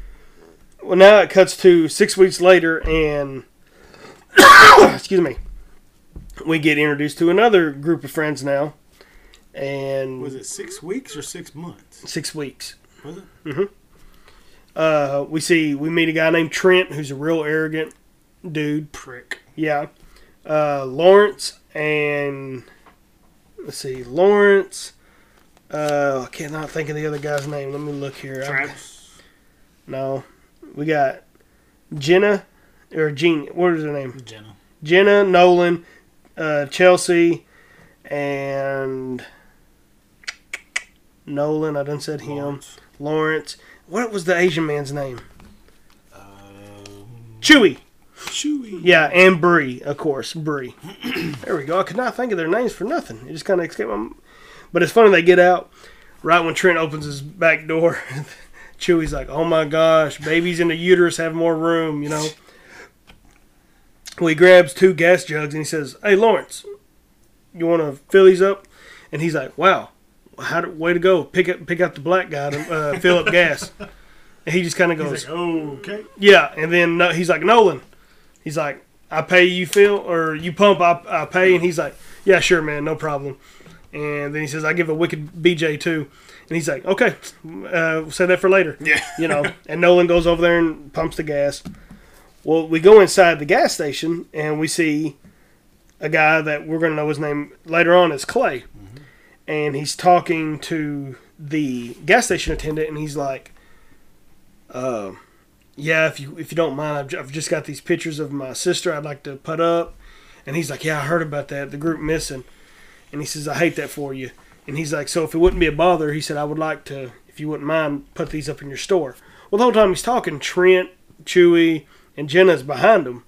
Well, now it cuts to six weeks later, and [coughs] excuse me, we get introduced to another group of friends now, and Was it six weeks or six months? six weeks. Was it? Uh, we see we meet a guy named Trent, who's a real arrogant dude. Prick. Yeah. Uh, Lawrence and let's see, Lawrence. Uh, I cannot think of the other guy's name. Let me look here. Travis. no, we got Jenna or Jean. What is her name? Jenna. Jenna Nolan, uh, Chelsea, and Nolan. I done said him. Lawrence. Lawrence. What was the Asian man's name? Um, Chewie. Chewie. Yeah, and Bree, of course, Bree. [clears throat] there we go. I could not think of their names for nothing. It just kind of escaped my. But it's funny they get out right when Trent opens his back door. [laughs] Chewie's like, "Oh my gosh, babies in the uterus have more room," you know. Well, he grabs two gas jugs and he says, "Hey, Lawrence, you want to fill these up?" And he's like, "Wow, how do, way to go! Pick up, pick up the black guy to uh, fill up gas." [laughs] And he just kind of goes, like, okay. yeah, and then no, he's like Nolan. He's like, I pay you fill or you pump, I, I pay, and he's like, yeah, sure, man, no problem. And then he says, I give a wicked BJ too, and he's like, okay, uh, say that for later. Yeah. [laughs] you know. And Nolan goes over there and pumps the gas. Well, we go inside the gas station and we see a guy that we're gonna know his name later on is Clay, and he's talking to the gas station attendant, and he's like. Uh, yeah, if you if you don't mind, I've, ju- I've just got these pictures of my sister I'd like to put up. And he's like, yeah, I heard about that, the group missing. And he says, I hate that for you. And he's like, so if it wouldn't be a bother, he said, I would like to, if you wouldn't mind, put these up in your store. Well, the whole time he's talking, Trent, Chewie, and Jenna's behind him.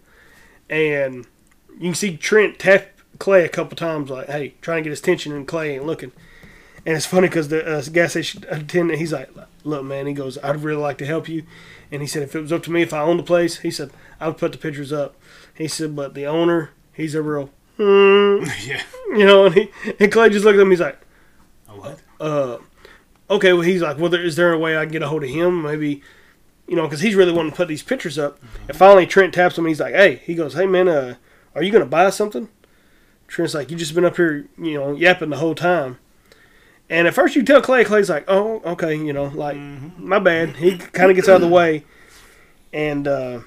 And you can see Trent tap Clay a couple times, like, hey, trying to get his attention, and Clay ain't looking. And it's funny because the uh, gas station attendant, he's like, look, man, he goes, I'd really like to help you. And he said, if it was up to me, if I owned the place, he said, I would put the pictures up. He said, but the owner, he's a real, hmm, [laughs] [laughs] Yeah. you know, and, he, and Clay just looked at him, he's like, A what? uh, okay, well, he's like, well, there, is there a way I can get a hold of him? Maybe, you know, because he's really wanting to put these pictures up. And finally, Trent taps him, and he's like, hey, he goes, hey, man, uh, are you going to buy something? Trent's like, you just been up here, you know, yapping the whole time. And at first you tell Clay, Clay's like, oh, okay, you know, like, my bad. He kind of gets out of the way. And uh,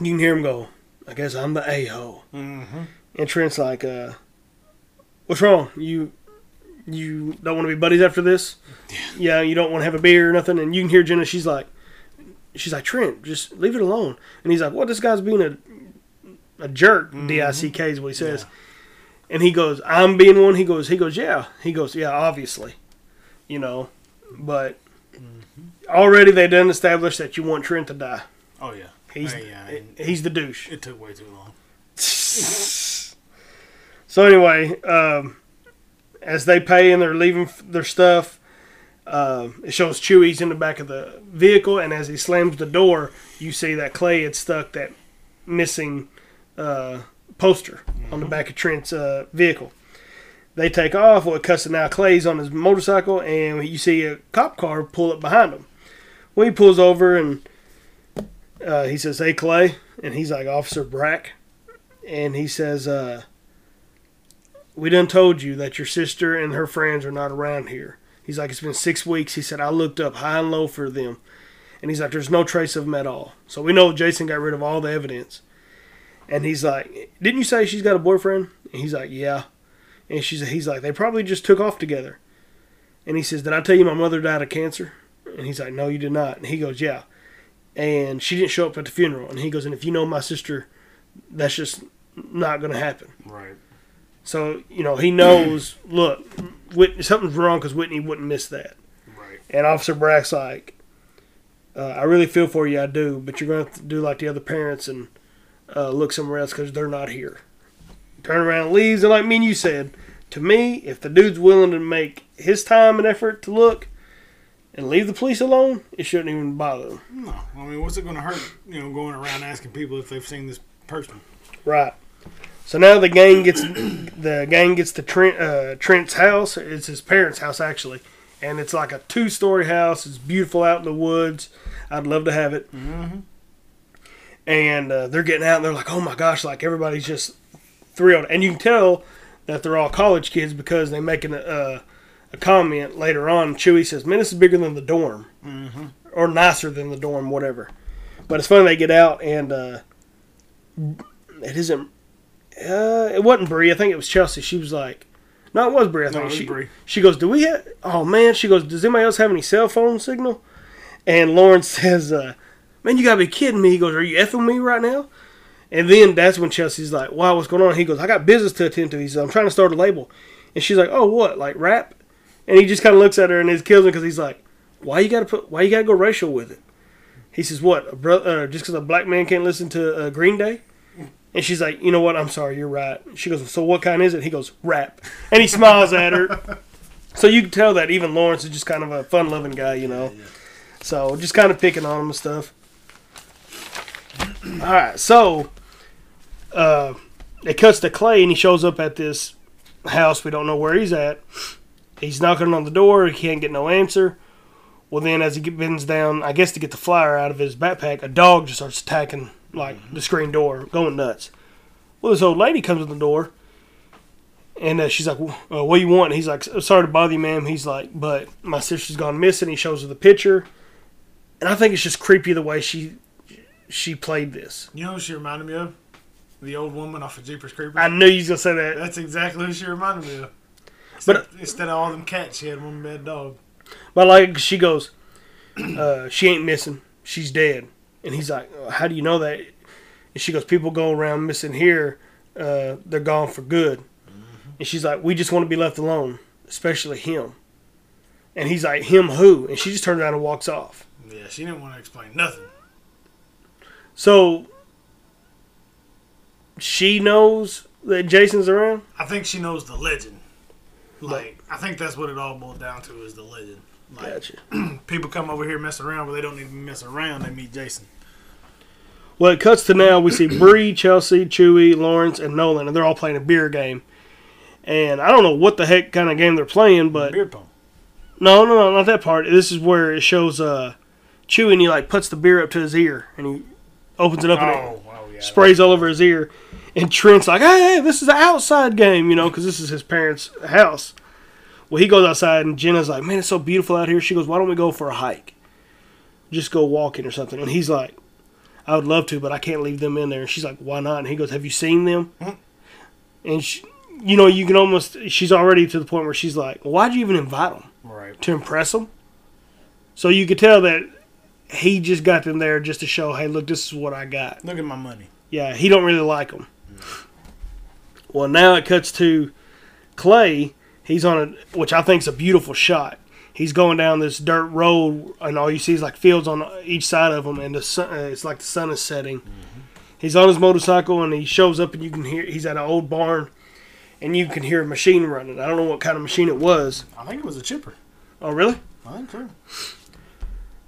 you can hear him go, I guess I'm the a-hole. Mm-hmm. And Trent's like, uh, what's wrong? You you don't want to be buddies after this? Yeah. you don't want to have a beer or nothing? And you can hear Jenna, she's like, she's like, Trent, just leave it alone. And he's like, what? This guy's being a a jerk. D-I-C-K is what he says. And he goes, I'm being one. He goes, he goes, yeah. He goes, yeah, obviously. You know, but already they done established that you want Trent to die. Oh yeah. He's Hey, yeah, he's the douche. it took way too long. [laughs] So anyway, um, as they pay and they're leaving their stuff, um, it shows Chewie's in the back of the vehicle, and as he slams the door, you see that Clay had stuck that missing uh, poster on the back of Trent's uh, vehicle. They take off. Well, it cuts to now Clay's on his motorcycle, and you see a cop car pull up behind him. Well, he pulls over and uh, he says, "Hey, Clay," and he's like, "Officer Bracke," and he says, uh, "We done told you that your sister and her friends are not around here." He's like, "It's been six weeks." He said, "I looked up high and low for them," and he's like, "There's no trace of them at all." So we know Jason got rid of all the evidence. And he's like, "Didn't you say she's got a boyfriend?" And he's like, "Yeah." And she's he's like, "They probably just took off together." And he says, "Did I tell you my mother died of cancer?" And he's like, "No, you did not." And he goes, "Yeah." And she didn't show up at the funeral. And he goes, "And if you know my sister, that's just not going to happen." Right. So you know he knows. [clears throat] look, Whit- something's wrong because Whitney wouldn't miss that. Right. And Officer Bracke's like, uh, I really feel for you, I do, but you're going to to do like the other parents and uh, look somewhere else because they're not here. Turn around and leaves, and like me and you said, to me, if the dude's willing to make his time and effort to look and leave the police alone, it shouldn't even bother them. No, I mean, what's it going to hurt? You know, going around asking people if they've seen this person. Right. So now the gang gets the gang gets to Trent uh, Trent's house. It's his parents' house actually, and it's like a two story house. It's beautiful out in the woods. I'd love to have it. Mm-hmm. And uh, they're getting out, and they're like, "Oh my gosh!" Like everybody's just thrilled, and you can tell that they're all college kids because they're making a, a, a comment later on. Chewie says, "Man, this is bigger than the dorm, mm-hmm. or nicer than the dorm, whatever." But it's funny they get out, and uh, it isn't uh, it wasn't Bree. I think it was Chelsea. She was like, no, it was Bree. I think it was she. Bree. She goes, do we have? Oh man, she goes, does anybody else have any cell phone signal? And Lauren [laughs] says, uh, man, you gotta be kidding me. He goes, are you effing me right now? And then that's when Chelsea's like, wow, what's going on? He goes, I got business to attend to. He says, I'm trying to start a label. And she's like, oh, what, like rap? And he just kind of looks at her and it kills him because he's like, why you gotta put, why you gotta go racial with it? He says, what, a bro- uh, just because a black man can't listen to uh, Green Day? And she's like, you know what? I'm sorry, you're right. She goes, so what kind is it? He goes, rap. And he smiles at her. [laughs] So you can tell that even Lawrence is just kind of a fun loving guy, you know. So just kind of picking on him and stuff. All right, so uh, it cuts to Clay and he shows up at this house. We don't know where he's at. He's knocking on the door. He can't get no answer. Well, then as he bends down, I guess to get the flyer out of his backpack, a dog just starts attacking like the screen door, going nuts. Well, this old lady comes to the door, and uh, she's like, uh, "What do you want?" He's like, "Sorry to bother you, ma'am." He's like, "But my sister's gone missing." He shows her the picture, and I think it's just creepy the way she she played this. You know who she reminded me of? The old woman off of Jeepers Creepers. I knew you was gonna say that. That's exactly who she reminded me of. But- instead of all them cats, she had one bad dog. But like she goes, [clears throat] uh, she ain't missing. She's dead. And he's like, "Uh, how do you know that? And she goes, people go around missing here. Uh, they're gone for good. And she's like, we just want to be left alone, especially him. And he's like, him who? And she just turns around and walks off. Yeah, she didn't want to explain nothing. So she knows that Jason's around. I think she knows the legend. Like, I think that's what it all boils down to is the legend. Like, Gotcha. [clears throat] people come over here messing around, but they don't even mess around. They meet Jason. Well, it cuts to now. We see Bree, Chelsea, Chewie, Lawrence, and Nolan, and they're all playing a beer game. And I don't know what the heck kind of game they're playing, but Beer pong. No, no, no, not that part. This is where it shows uh, Chewie and he like puts the beer up to his ear and he opens it up and Oh, oh sprays all over his ear. And Trent's like, hey, this is an outside game, you know, because this is his parents' house. Well, he goes outside, and Jenna's like, man, it's so beautiful out here. She goes, why don't we go for a hike? Just go walking or something. And he's like, I would love to, but I can't leave them in there. And she's like, why not? And he goes, have you seen them? Mm-hmm. And, she, you know, you can almost, she's already to the point where she's like, well, why'd you even invite them? Right. To impress them? So you could tell that he just got them there just to show, hey, look, this is what I got. Look at my money. Yeah, he don't really like them. Well, now it cuts to Clay. He's on a, which I think is a beautiful shot. He's going down this dirt road, and all you see is like fields on each side of him, and the sun, uh, it's like the sun is setting. He's on his motorcycle, and he shows up, and you can hear he's at an old barn, and you can hear a machine running. I don't know what kind of machine it was. I think it was a chipper. Oh, really? I think so.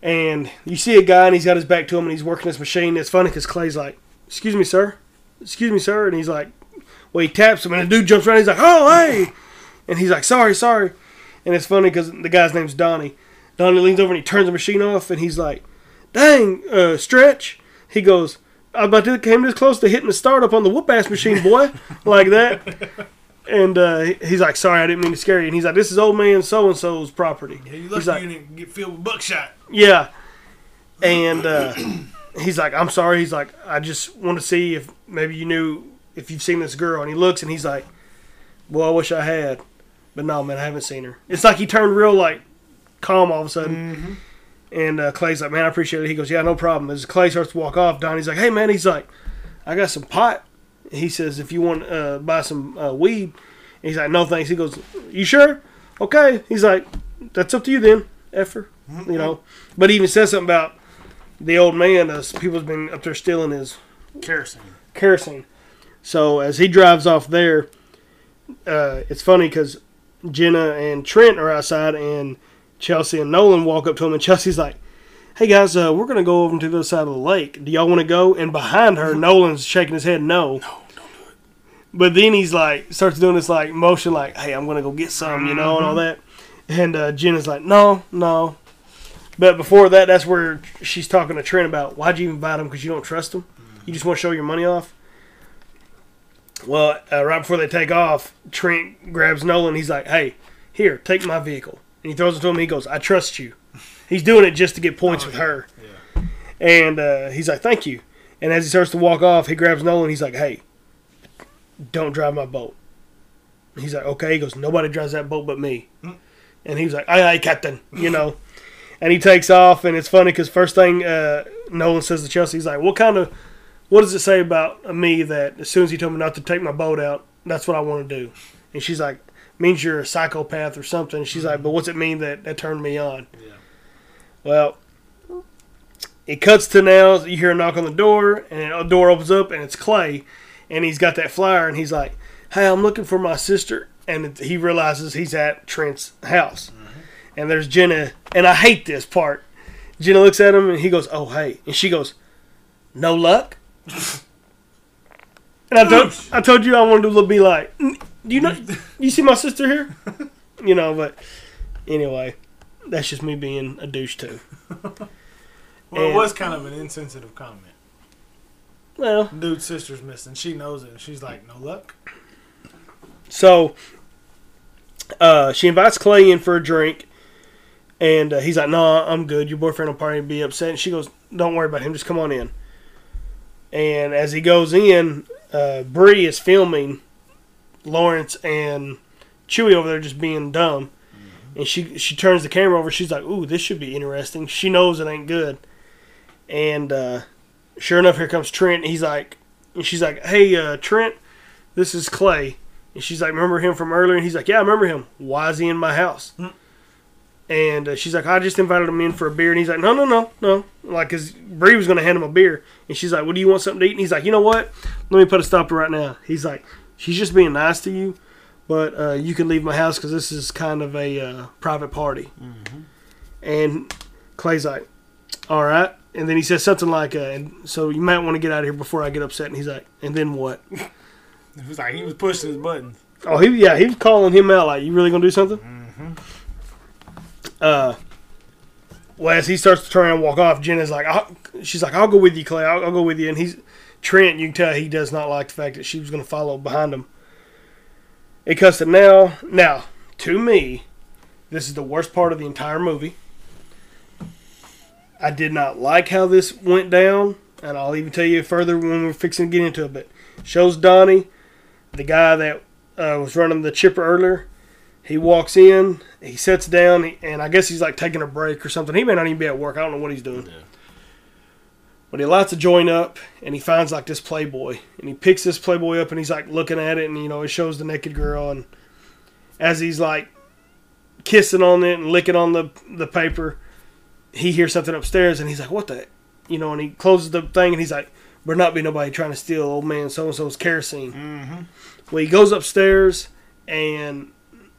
And you see a guy and he's got his back to him and he's working this machine. It's funny because Clay's like, "Excuse me, sir. Excuse me, sir," and he's like, "Well, he taps him and the dude jumps around. He's like, "Oh, hey," and he's like, "Sorry, sorry," and it's funny because the guy's name's Donnie. Donnie leans over and he turns the machine off and he's like, "Dang, uh, stretch." He goes, "I about to came this close to hitting the startup on the whoop ass machine, boy," [laughs] like that. And uh, he's like, "Sorry, I didn't mean to scare you." And he's like, "This is old man so and so's property." Yeah, you He's lucky like- you didn't get filled with buckshot. Yeah. And uh, he's like, I'm sorry. He's like, I just want to see if maybe you knew if you've seen this girl. And he looks and he's like, Well, I wish I had. But no, man, I haven't seen her. It's like he turned real, like, calm all of a sudden. And uh, Clay's like, Man, I appreciate it. He goes, Yeah, no problem. As Clay starts to walk off, Donnie's like, Hey, man, he's like, I got some pot. He says, If you want to uh, buy some uh, weed. And he's like, No, thanks. He goes, You sure? Okay. He's like, That's up to you then, effer. You know, but he even says something about the old man. As people's been up there stealing his Kerosene. kerosene. So as he drives off there, uh, it's funny because Jenna and Trent are outside, and Chelsea and Nolan walk up to him, and Chelsea's like, "Hey guys, uh, we're gonna go over to the other side of the lake. Do y'all want to go?" And behind her, [laughs] Nolan's shaking his head, "No." No, don't do it. But then he's like, starts doing this like motion, like, "Hey, I'm gonna go get some," you know, and all that. And uh, Jenna's like, "No, no." But before that, that's where she's talking to Trent about why'd you invite him because you don't trust him. You just want to show your money off. Well, uh, right before they take off, Trent grabs Nolan. He's like, "Hey, here, take my vehicle." And he throws it to him. He goes, "I trust you." He's doing it just to get points with her. And uh, he's like, "Thank you." And as he starts to walk off, he grabs Nolan. He's like, "Hey, don't drive my boat." He's like, "Okay." He goes, "Nobody drives that boat but me." And he's like, "Aye, aye, Captain," you know. [laughs] and he takes off, and it's funny because first thing uh, Nolan says to Chelsea, he's like, "What kind of, what does it say about me that as soon as he told me not to take my boat out, that's what I want to do?" And she's like, "Means you're a psychopath or something." She's like, "But what's it mean that that turned me on?" Yeah. Well, it cuts to now. You hear a knock on the door, and a door opens up, and it's Clay, and he's got that flyer, and he's like, "Hey, I'm looking for my sister," and it- he realizes he's at Trent's house, and there's Jenna, and I hate this part. Jenna looks at him, and he goes, "Oh, hey," and she goes, "No luck." And I told [laughs] I told you I wanted to be like, "Mm, do you know? [laughs] You see my sister here? You know, but anyway, that's just me being a douche too. [laughs] Well, it was kind of an insensitive comment. Well, Dude's sister's missing. She knows it. She's like, no luck. So uh, she invites Clay in for a drink, and uh, he's like, "No, I'm good. Your boyfriend will probably be upset." And she goes, "Don't worry about him. Just come on in." And as he goes in, uh, Bree is filming Lawrence and Chewie over there just being dumb, and she she turns the camera over. She's like, "Ooh, this should be interesting." She knows it ain't good, and uh, sure enough, here comes Trent. He's like, and she's like, "Hey, uh, Trent, this is Clay." And she's like, "Remember him from earlier?" And he's like, "Yeah, I remember him. Why is he in my house?" And uh, she's like, "I just invited him in for a beer." And he's like, "No, no, no, no." Like, cause Bree was gonna hand him a beer, and she's like, "Well, do you want something to eat?" And he's like, "You know what? Let me put a stop to right now." He's like, "She's just being nice to you, but uh, you can leave my house because this is kind of a uh, private party." And Clay's like, "All right." And then he says something like, uh, "And so you might want to get out of here before I get upset." And he's like, "And then what?" [laughs] It was like he was pushing his buttons. Oh, he yeah, he was calling him out like, "You really gonna do something?" Uh, well, as he starts to turn and walk off, Jenna's like, I'll, "She's like, I'll go with you, Clay. I'll, I'll go with you." And he's Trent, you can tell he does not like the fact that she was going to follow behind him. To now. Now, to me, this is the worst part of the entire movie. I did not like how this went down, and I'll even tell you further when we're fixing to get into it. But shows Donnie, the guy that uh, was running the chipper earlier. He walks in, he sits down, and I guess he's like taking a break or something. He may not even be at work. I don't know what he's doing. But he lights a joint up, and he finds like this Playboy, and he picks this Playboy up, and he's like looking at it, and you know it shows the naked girl, and as he's like kissing on it and licking on the the paper, he hears something upstairs, and he's like, "What the?" You know, and he closes the thing, and he's like, "There not be nobody trying to steal old man so and so's kerosene." Mm-hmm. Well, he goes upstairs, and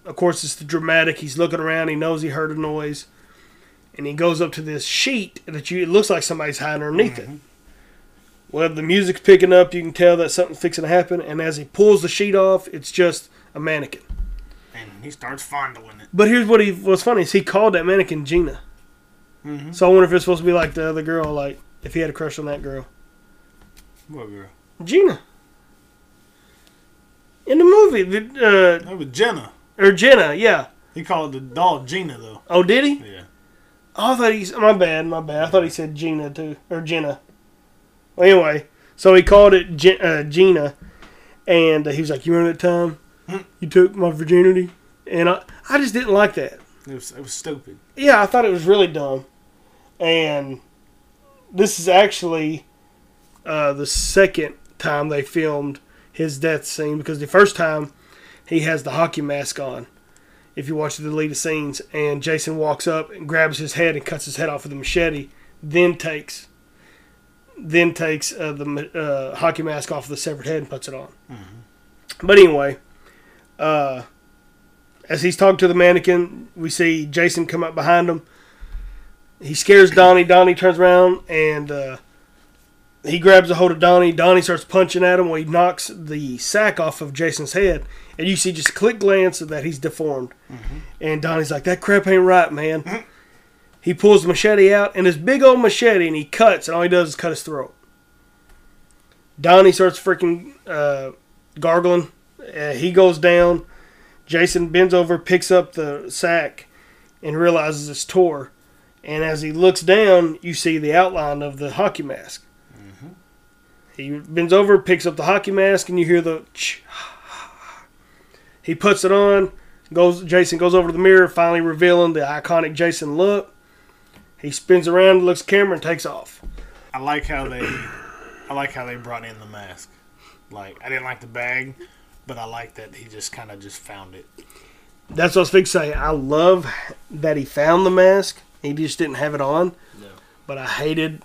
of course it's the dramatic. He's looking around. He knows he heard a noise, and he goes up to this sheet that you. It looks like somebody's hiding underneath it. Well, the music's picking up. You can tell that something's fixing to happen. And as he pulls the sheet off, it's just a mannequin. And he starts fondling it. But here's what he what's funny is he called that mannequin Gina. So I wonder if it's supposed to be like the other girl, like if he had a crush on that girl, What girl? Gina. In the movie, the, That was Jenna. uh, or Jenna, yeah. He called the doll Gina though. Oh, did he? Yeah. Oh, I thought he's my bad, my bad. I thought he said Gina too, or Jenna. Well, anyway, so he called it Gen- uh, Gina, and uh, he was like, "You remember that time you took my virginity?" And I, I just didn't like that. It was it was stupid. Yeah, I thought it was really dumb. And this is actually uh, the second time they filmed his death scene because the first time he has the hockey mask on. If you watch the deleted scenes, and Jason walks up and grabs his head and cuts his head off with a machete, then takes then takes uh, the uh, hockey mask off of the severed head and puts it on. But anyway, uh, as he's talking to the mannequin, we see Jason come up behind him. He scares Donnie. Donnie turns around and uh, he grabs a hold of Donnie. Donnie starts punching at him. Well, he knocks the sack off of Jason's head, and you see just a quick glance that he's deformed. And Donnie's like, "That crap ain't right, man." He pulls the machete out, and his big old machete, and he cuts, and all he does is cut his throat. Donnie starts freaking uh, gargling. Uh, he goes down. Jason bends over, picks up the sack, and realizes it's tore. And as he looks down, you see the outline of the hockey mask. He bends over, picks up the hockey mask, and you hear the. ch- He puts it on. Goes. Jason goes over to the mirror, finally revealing the iconic Jason look. He spins around, looks at the camera, and takes off. I like how they I like how they brought in the mask. Like I didn't like the bag, but I like that he just kind of just found it. That's what I was fixing to say. I love that he found the mask. He just didn't have it on. No. But I hated.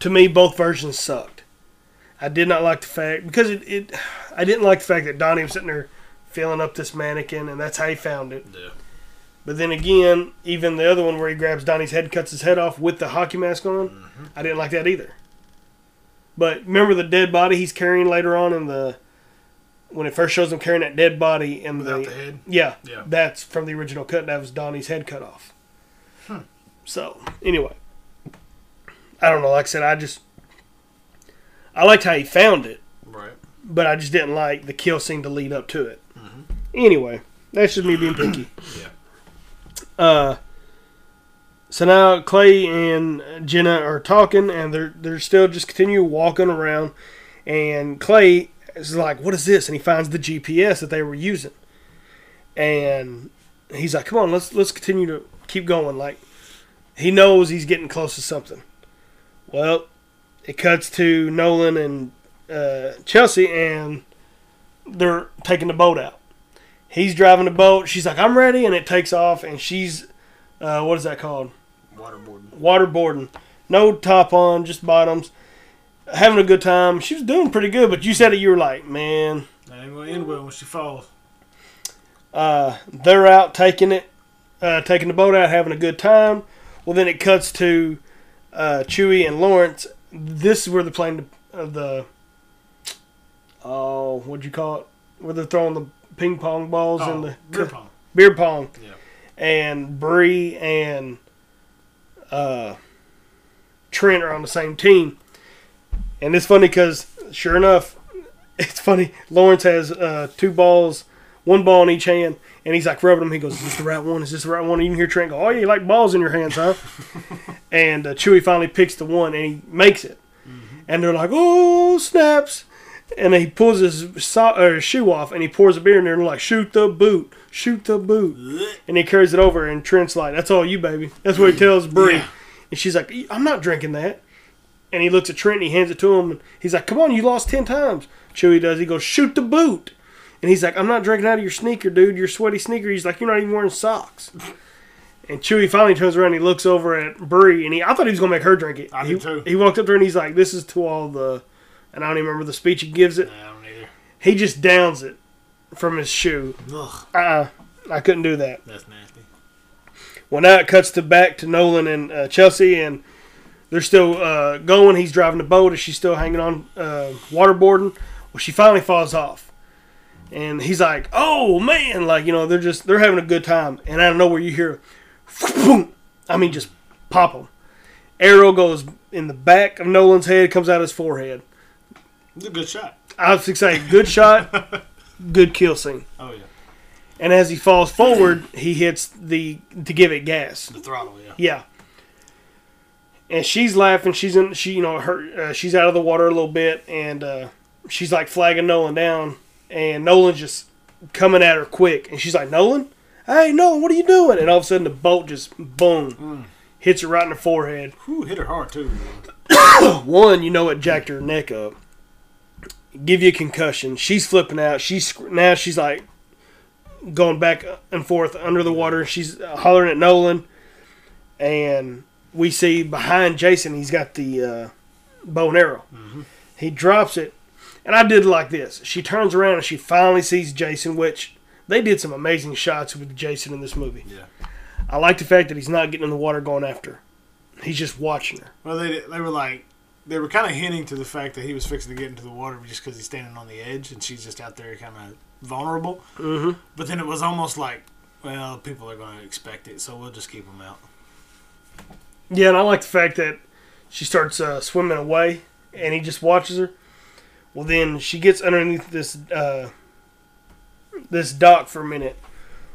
To me, both versions sucked. I did not like the fact because it, it. I didn't like the fact that Donnie was sitting there filling up this mannequin, and that's how he found it. Yeah. But then again, even the other one where he grabs Donnie's head, cuts his head off with the hockey mask on, mm-hmm. I didn't like that either. But remember the dead body he's carrying later on in the when it first shows him carrying that dead body in Without the, the head? Yeah, Yeah. that's from the original cut. That was Donnie's head cut off. So anyway, I don't know. Like I said, I just I liked how he found it, Right. but I just didn't like the kill scene to lead up to it. Anyway, that's just me being picky. [clears throat] Yeah. Uh, so now Clay and Jenna are talking, and they're they're still just continue walking around, and Clay is like, "What is this?" And he finds the GPS that they were using, and he's like, "Come on, let's let's continue to keep going." Like he knows he's getting close to something. Well, it cuts to Nolan and uh, Chelsea, and they're taking the boat out. He's driving the boat. She's like, "I'm ready," and it takes off. And she's, uh, what is that called? Waterboarding. Waterboarding. No top on, just bottoms. Having a good time. She was doing pretty good, but you said it. You were like, "Man, That ain't gonna end well when she falls. uh, they're out taking it, uh, taking the boat out, having a good time." Well, then it cuts to uh, Chewie and Lawrence. This is where they're playing the, uh, the oh, what'd you call it? Where they're throwing the ping pong balls in Oh, the beer pong. beer pong. Yeah. And Bree and uh, Trent are on the same team. And it's funny because sure enough, [laughs] it's funny. Lawrence has uh, two balls, one ball in each hand, and he's like rubbing them. He goes, "Is this the right one? Is this the right one?" And you can hear Trent go, "Oh, yeah, you like balls in your hands, huh?" [laughs] and uh, Chewie finally picks the one, and he makes it. And they're like, "Oh, snaps!" And he pulls his so- or his shoe off, and he pours a beer in there, and they're like, "Shoot the boot, shoot the boot." And he carries it over, and Trent's like, "That's all you, baby." That's what he tells Bree, Yeah. and she's like, "I'm not drinking that." And he looks at Trent and he hands it to him. And he's like, "Come on, you lost ten times." Chewie does. He goes, "Shoot the boot." And he's like, "I'm not drinking out of your sneaker, dude. Your sweaty sneaker." He's like, "You're not even wearing socks." And Chewie finally turns around. and He looks over at Bree, and he I thought he was gonna make her drink it. I he, did too. He walked up to her and he's like, "This is to all the," and I don't even remember the speech he gives it. I don't either. He just downs it from his shoe. Ugh, Uh, I couldn't do that. that's nasty. Well, now it cuts to back to Nolan and uh, Chelsea, and they're still uh, going. He's driving the boat, and she's still hanging on uh, waterboarding. Well, she finally falls off, and he's like, "Oh man!" Like you know, they're just they're having a good time, and I don't know where you hear, boom! I mean, just pop them. Arrow goes in the back of Nolan's head, comes out his forehead. It's a good shot. I was say, good shot, [laughs] good kill scene. Oh yeah, And as he falls forward, he hits the to give it gas. the throttle. Yeah. Yeah. And she's laughing. She's in. She, you know, her. Uh, she's out of the water a little bit, and uh, she's like flagging Nolan down, and Nolan's just coming at her quick, and she's like, "Nolan, hey, Nolan, what are you doing?" And all of a sudden, the boat just boom hits her right in the forehead. Whew, hit her hard too. [coughs] One, you know, it jacked her neck up. Give you a concussion. She's flipping out. She's now she's like going back and forth under the water. She's hollering at Nolan, and we see behind Jason, he's got the uh, bow and arrow. He drops it, and I did like this. She turns around and she finally sees Jason, which they did some amazing shots with Jason in this movie. Yeah. I like the fact that he's not getting in the water going after. her. He's just watching her. Well, they they were like they were kind of hinting to the fact that he was fixing to get into the water just because he's standing on the edge and she's just out there kind of vulnerable. Mm-hmm. But then it was almost like, well, people are going to expect it, so we'll just keep him out. Yeah, and I like the fact that she starts uh, swimming away, and he just watches her. Well, then she gets underneath this uh, this dock for a minute.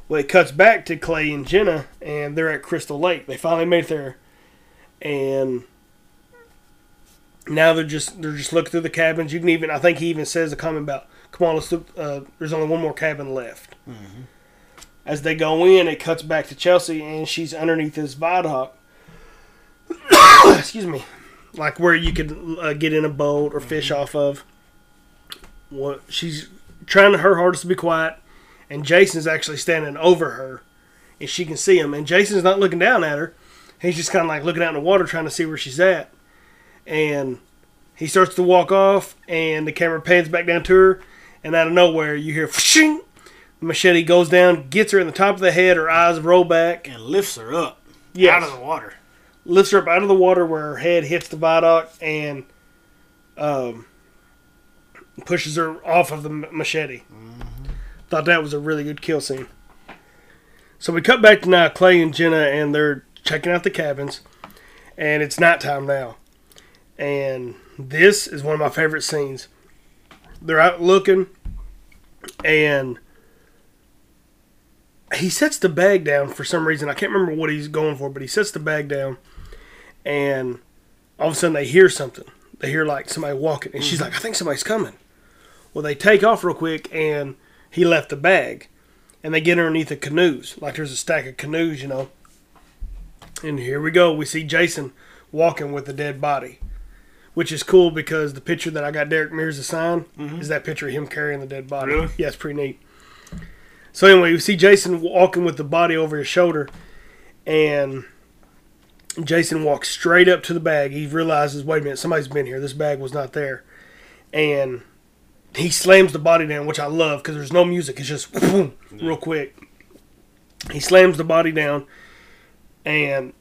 Well, it cuts back to Clay and Jenna, and they're at Crystal Lake. They finally made it there, and now they're just they're just looking through the cabins. You can even I think he even says a comment about, "Come on, let's look. Uh, there's only one more cabin left." As they go in, it cuts back to Chelsea, and she's underneath this viaduct [coughs] excuse me, like where you could uh, get in a boat or fish off of. What she's trying her hardest to be quiet, and Jason's actually standing over her, and she can see him. And Jason's not looking down at her; he's just kind of like looking out in the water, trying to see where she's at. And he starts to walk off, and the camera pans back down to her, and out of nowhere you hear "Shing!" The machete goes down, gets her in the top of the head. Her eyes roll back. And lifts her up Yes. out of the water. lifts her up out of the water where her head hits the viaduct and um, pushes her off of the machete. Mm-hmm. Thought that was a really good kill scene. So we cut back to now Clay and Jenna, and they're checking out the cabins, and it's nighttime now. And this is one of my favorite scenes. They're out looking, and he sets the bag down for some reason. I can't remember what he's going for, but he sets the bag down, and all of a sudden they hear something. They hear like somebody walking, and she's mm-hmm. like, "I think somebody's coming." Well, they take off real quick, and he left the bag, and they get underneath the canoes. Like there's a stack of canoes, you know. And here we go. We see Jason walking with the dead body, which is cool because the picture that I got Derek Mears to sign mm-hmm. is that picture of him carrying the dead body. Really? Yeah, it's pretty neat. So anyway, we see Jason walking with the body over his shoulder, and Jason walks straight up to the bag. He realizes, wait a minute, somebody's been here. This bag was not there, and he slams the body down, which I love because there's no music. It's just boom, real quick. He slams the body down, and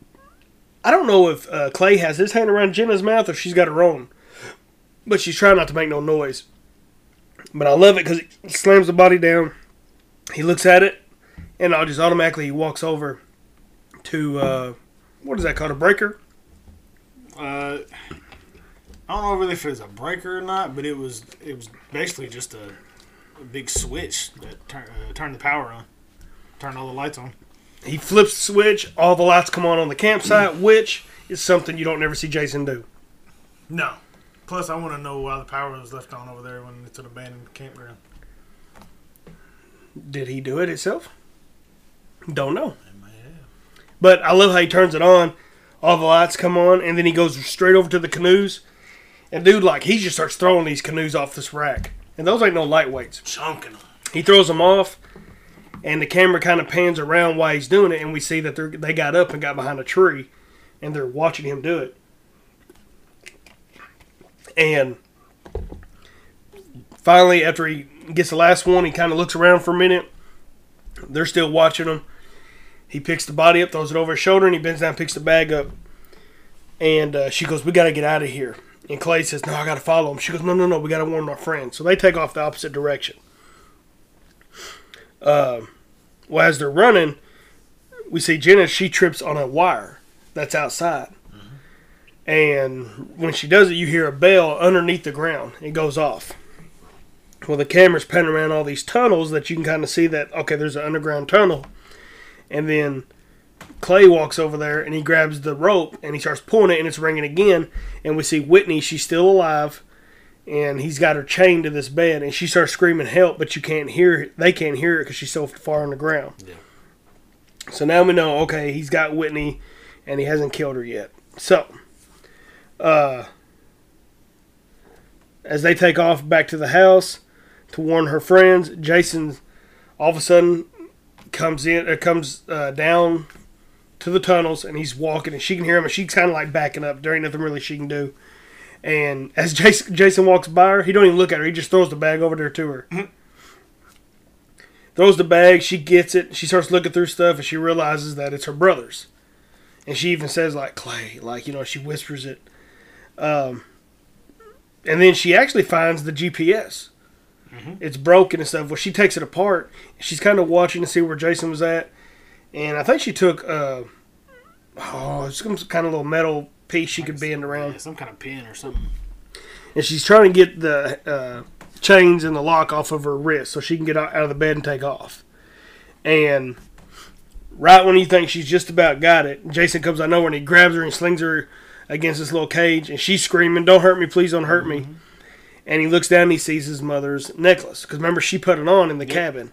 I don't know if uh, Clay has his hand around Jenna's mouth or she's got her own, but she's trying not to make no noise. But I love it because he slams the body down. He looks at it, and I'll just automatically he walks over to uh, what is that called? A breaker? Uh, I don't know really if it was a breaker or not, but it was it was basically just a, a big switch that turn, uh, turned the power on, turned all the lights on. He flips the switch, all the lights come on on the campsite, which is something you don't never see Jason do. No. Plus, I want to know why the power was left on over there when it's an abandoned campground. Did he do it himself? Don't know. But I love how he turns it on. All the lights come on, and then he goes straight over to the canoes. And dude, like he just starts throwing these canoes off this rack, and those ain't no lightweights. Chunking them. He throws them off, and the camera kind of pans around while he's doing it, and we see that they they got up and got behind a tree, and they're watching him do it. And finally, after he gets the last one, he kind of looks around for a minute. They're still watching him. He picks the body up, throws it over his shoulder, and he bends down, picks the bag up. And uh, she goes, "We got to get out of here." And Clay says, "No, I got to follow him." She goes, "No, no, no, we got to warn our friends." So they take off the opposite direction. Uh, well, as they're running, we see Jenna. She trips on a wire that's outside, and when she does it, you hear a bell underneath the ground. It goes off. Well, the camera's panning around all these tunnels that you can kind of see that okay, there's an underground tunnel, and then Clay walks over there and he grabs the rope and he starts pulling it and it's ringing again. And we see Whitney, she's still alive, and he's got her chained to this bed and she starts screaming help, but you can't hear it. They can't hear it because she's so far on the ground. Yeah. So now we know, okay, he's got Whitney and he hasn't killed her yet. So, uh, as they take off back to the house to warn her friends, Jason all of a sudden comes in, uh, comes uh, down to the tunnels, and he's walking, and she can hear him, and she's kind of like backing up. There ain't nothing really she can do. And as [laughs] Jason, Jason walks by her, he don't even look at her. He just throws the bag over there to her. Throws the bag. She gets it. She starts looking through stuff, and she realizes that it's her brother's. And she even says like Clay, like you know, she whispers it. Um, and then she actually finds the GPS. It's broken and stuff. Well, she takes it apart. She's kind of watching to see where Jason was at, and I think she took uh, oh, some kind of little metal piece she could bend around Yeah, some kind of pin or something. and she's trying to get the uh, chains and the lock off of her wrist so she can get out of the bed and take off. And right when you think she's just about got it, Jason comes out of nowhere and he grabs her and slings her against this little cage, and she's screaming, "Don't hurt me, please don't hurt me!" And he looks down and he sees his mother's necklace because remember she put it on in the cabin.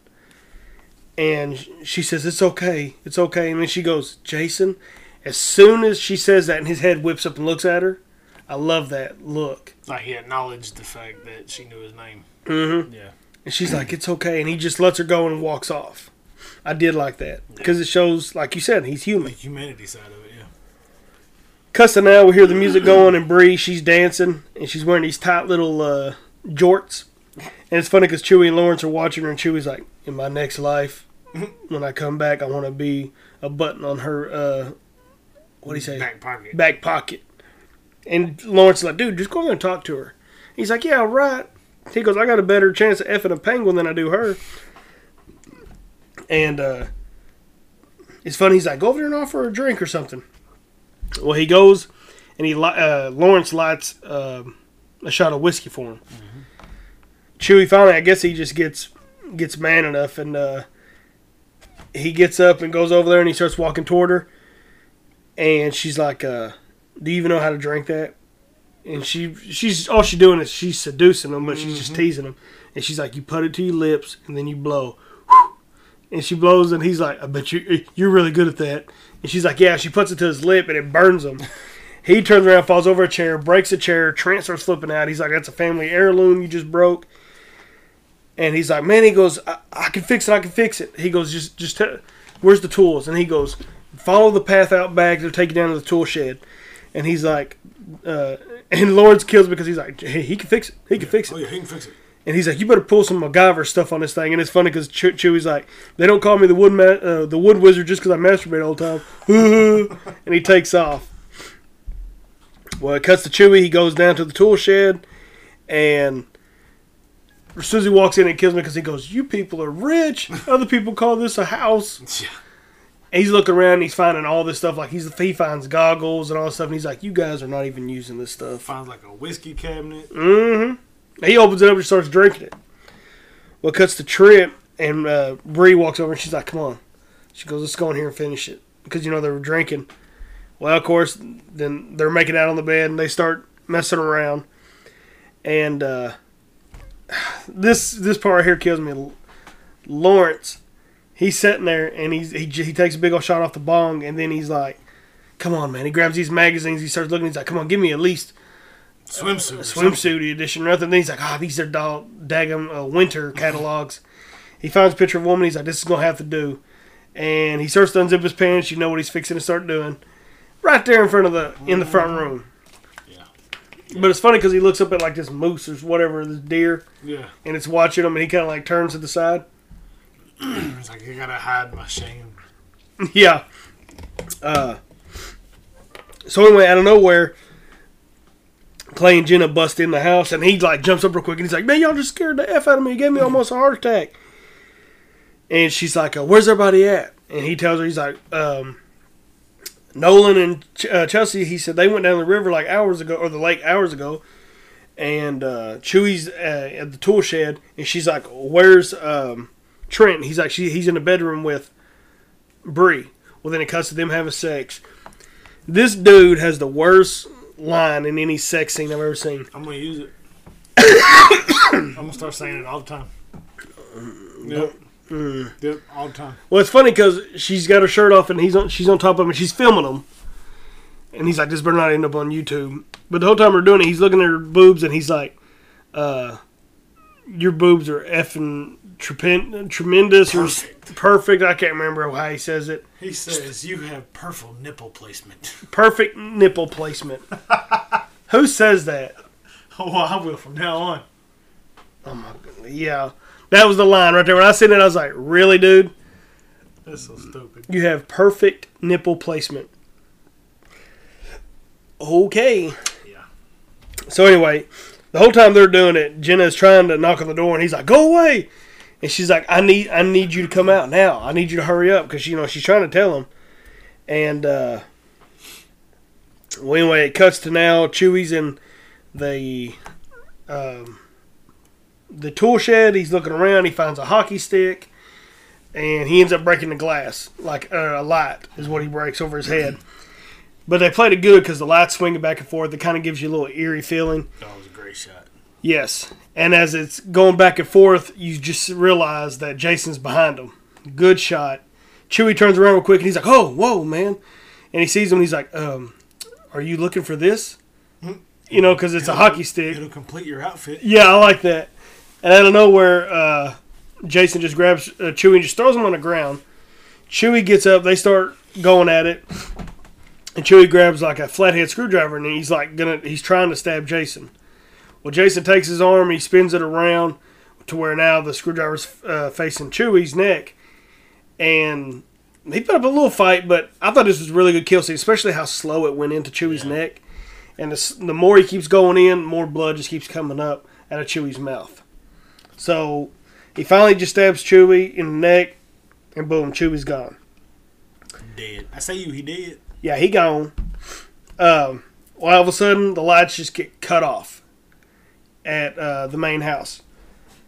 And she says, "It's okay, it's okay." And then she goes, "Jason." As soon as she says that, and his head whips up and looks at her, I love that look. Like he acknowledged the fact that she knew his name. Mm-hmm. Yeah. And she's like, "It's okay," and he just lets her go and walks off. I did like that because it shows, like you said, he's human. The human. humanity side of it, yeah. Cussing now, we hear the music going, and Bree, she's dancing, and she's wearing these tight little uh, jorts. And it's funny because Chewie and Lawrence are watching her, and Chewie's like, "In my next life, when I come back, I want to be a button on her. Uh, what do you say? Back pocket. back pocket. And Lawrence like, dude, just go over there and talk to her. He's like, yeah, right. He goes, I got a better chance of effing a penguin than I do her. And uh, it's funny. He's like, go over there and offer her a drink or something. Well, he goes and he uh, Lawrence lights uh, a shot of whiskey for him. Chewie finally, I guess he just gets gets man enough and uh, he gets up and goes over there and he starts walking toward her and she's like, uh, "Do you even know how to drink that?" And she, she's all she's doing is she's seducing him, but she's just teasing him. And she's like, "You put it to your lips, and then you blow." And she blows, and he's like, "I bet you you're really good at that." And she's like, "Yeah." She puts it to his lip, and it burns him. [laughs] he turns around, falls over a chair, breaks a chair. Trent starts flipping out. He's like, "That's a family heirloom you just broke." And he's like, "Man," he goes, "I, I can fix it. I can fix it." He goes, "Just, just, t- where's the tools?" And he goes, follow the path out back. They'll take you down to the tool shed. And he's like, uh, and Lawrence kills because he's like, hey, he can fix it. He can fix it. Oh yeah, he can fix it. And he's like, you better pull some MacGyver stuff on this thing. And it's funny because Chew- Chewie's like, they don't call me the wood ma- uh, the wood wizard just because I masturbate all the time. [laughs] and he takes off. Well, it cuts to Chewie. He goes down to the tool shed, and as soon as he walks in, it kills me because he goes, "You people are rich. Other people call this a house." [laughs] Yeah. And he's looking around. And he's finding all this stuff. Like he's he finds goggles and all this stuff. And he's like, "You guys are not even using this stuff." Finds like a whiskey cabinet. Mm-hmm. He opens it up and starts drinking it. Well, it cuts the trip, and uh, Bree walks over and she's like, "Come on." She goes, "Let's go in here and finish it," because you know they were drinking. Well, of course, then they're making out on the bed and they start messing around. And uh, this this part right here kills me. Lawrence, he's sitting there and he's he, he takes a big old shot off the bong and then he's like, "Come on, man!" He grabs these magazines. He starts looking. He's like, "Come on, give me at least." Swimsuit. something. swimsuit edition or nothing. Then he's like, ah, these are dog daggum uh, winter catalogs. he finds a picture of a woman. He's like, this is gonna have to do. And he starts to unzip his pants. You know what he's fixing to start doing, right there in front of the in the front room. But it's funny because he looks up at like this moose or whatever, this deer, Yeah. and it's watching him, and he kind of like turns to the side. [clears throat] It's like I gotta hide my shame. [laughs] yeah. Uh, so anyway, out of nowhere, Clay and Jenna bust in the house, and he like jumps up real quick, and he's like, "Man, y'all just scared the f out of me. You gave me almost a heart attack." And she's like, uh, "Where's everybody at?" And he tells her, he's like, um, "Nolan and Ch- uh, Chelsea." He said they went down the river like hours ago, or the lake hours ago. And uh, Chewie's uh, at the tool shed, and she's like, "Where's um, Trent?" He's like, she, "He's in the bedroom with Bree." Well, then it cuts to them having sex. This dude has the worst line in any sex scene I've ever seen. I'm gonna use it. [coughs] I'm gonna start saying it all the time. Yep. Yep. All the time. Well, it's funny because she's got her shirt off and he's on, she's on top of him and she's filming him. And he's like, "This better not end up on YouTube." But the whole time we're doing it, he's looking at her boobs and he's like, uh, "Your boobs are effing trepen- tremendous or Perfect. perfect." I can't remember how he says it. He says you have perfect nipple placement. [laughs] Perfect nipple placement. Who says that? [laughs] oh, I will from now on. Oh my god! Yeah, that was the line right there. When I seen it, I was like, "Really, dude? That's so stupid. You have perfect nipple placement." Okay. Yeah. So anyway, the whole time they're doing it, Jenna is trying to knock on the door, and he's like, "Go away!" And she's like, "I need, I need you to come out now. I need you to hurry up," because you know she's trying to tell him. And uh, well, anyway, it cuts to now. Chewie's in the um, the tool shed. He's looking around. He finds a hockey stick, and he ends up breaking the glass. Like uh, a light is what he breaks over his head. But they played it good because the light's swinging back and forth. It kind of gives you a little eerie feeling. That was a great shot. Yes. And as it's going back and forth, you just realize that Jason's behind him. Good shot. Chewie turns around real quick and he's like, "Oh, whoa, man!" And he sees him. and He's like, um, "Are you looking for this?" You know, because it's a hockey stick. It'll complete your outfit. Yeah, I like that. And out of nowhere, uh, Jason just grabs uh, Chewie and just throws him on the ground. Chewie gets up. They start going at it. And Chewie grabs like a flathead screwdriver and he's like gonna he's trying to stab Jason. Well, Jason takes his arm, he spins it around to where now the screwdriver's uh, facing Chewie's neck, and he put up a little fight. But I thought this was a really good kill scene, especially how slow it went into Chewie's neck. And the, the more he keeps going in, more blood just keeps coming up out of Chewie's mouth. So he finally just stabs Chewie in the neck, and boom, Chewie's gone. Dead. I say you, he did. Yeah, he gone. Um, well, all of a sudden, the lights just get cut off at uh, the main house.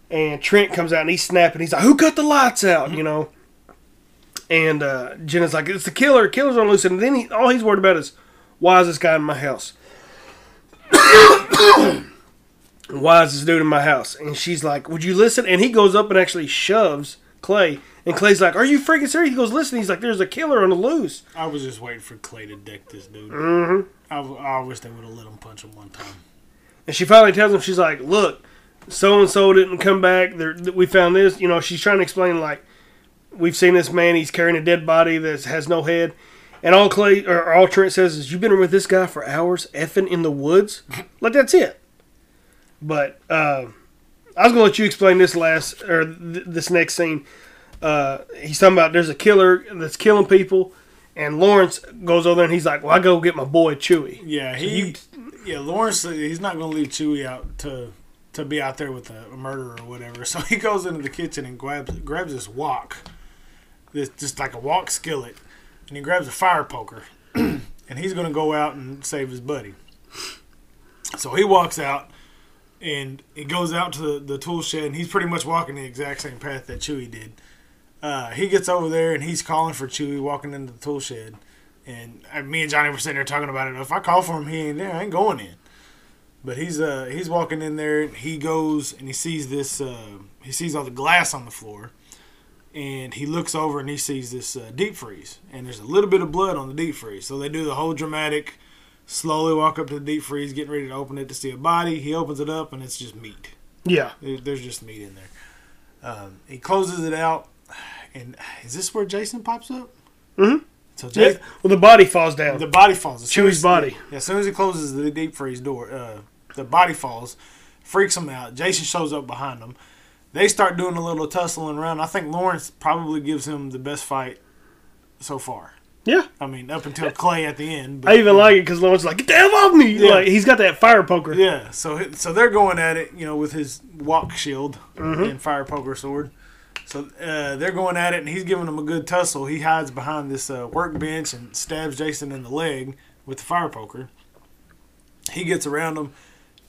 And Trent comes out and he's snapping. He's like, Who cut the lights out? You know? And uh, Jenna's like, It's the killer. Killer's on loose. And then he, all he's worried about is, Why is this guy in my house? [coughs] [coughs] Why is this dude in my house? And she's like, Would you listen? And he goes up and actually shoves Clay. And Clay's like, Are you freaking serious? He goes, Listen. He's like, There's a killer on the loose. I was just waiting for Clay to deck this dude. Mm-hmm. I, I wish they would have let him punch him one time. And she finally tells him, she's like, look, so and so didn't come back. There, we found this. You know, she's trying to explain, like, we've seen this man. He's carrying a dead body that has no head. And all Clay or all Trent says is, "You've been with this guy for hours, effing in the woods." [laughs] like that's it. But uh, I was gonna let you explain this last or th- this next scene. Uh, he's talking about there's a killer that's killing people, and Lawrence goes over there and he's like, "Well, I go get my boy Chewie." Yeah, he. yeah, Lawrence. uh, He's not going to leave Chewie out to to be out there with a, a murderer or whatever. [laughs] So he goes into the kitchen and grabs grabs this wok, this just like a wok skillet, and he grabs a fire poker, [clears throat] and he's going to go out and save his buddy. So he walks out, and it goes out to the, tool shed, and he's pretty much walking the exact same path that Chewie did. Uh, he gets over there, and he's calling for Chewie walking into the tool shed. And uh, me and Johnny were sitting there talking about it. If I call for him, he ain't there. I ain't going in. But he's uh he's walking in there. He goes and he sees this. Uh, he sees all the glass on the floor, and he looks over and he sees this uh, deep freeze. And there's a little bit of blood on the deep freeze. So they do the whole dramatic. Slowly walk up to the deep freeze, getting ready to open it to see a body. He opens it up and it's just meat. Yeah. There's just meat in there. Um, he closes it out, and is this where Jason pops up? Mm-hmm. So Yeah. Jason, Well, the body falls down. the body falls. As Chewie's as- body. Yeah, as soon as he closes the deep freeze door, uh, the body falls, freaks him out. Jason shows up behind him. They start doing a little tussling around. I think Lawrence probably gives him the best fight so far. Yeah. I mean, up until Clay at the end. I even like it because Lawrence like, get the hell off me! Yeah. Like he's got that fire poker. Yeah, so so they're going at it, you know, with his wok shield Mm-hmm. and fire poker sword. So uh, they're going at it, and he's giving them a good tussle. He hides behind this uh, workbench and stabs Jason in the leg with the fire poker. He gets around him,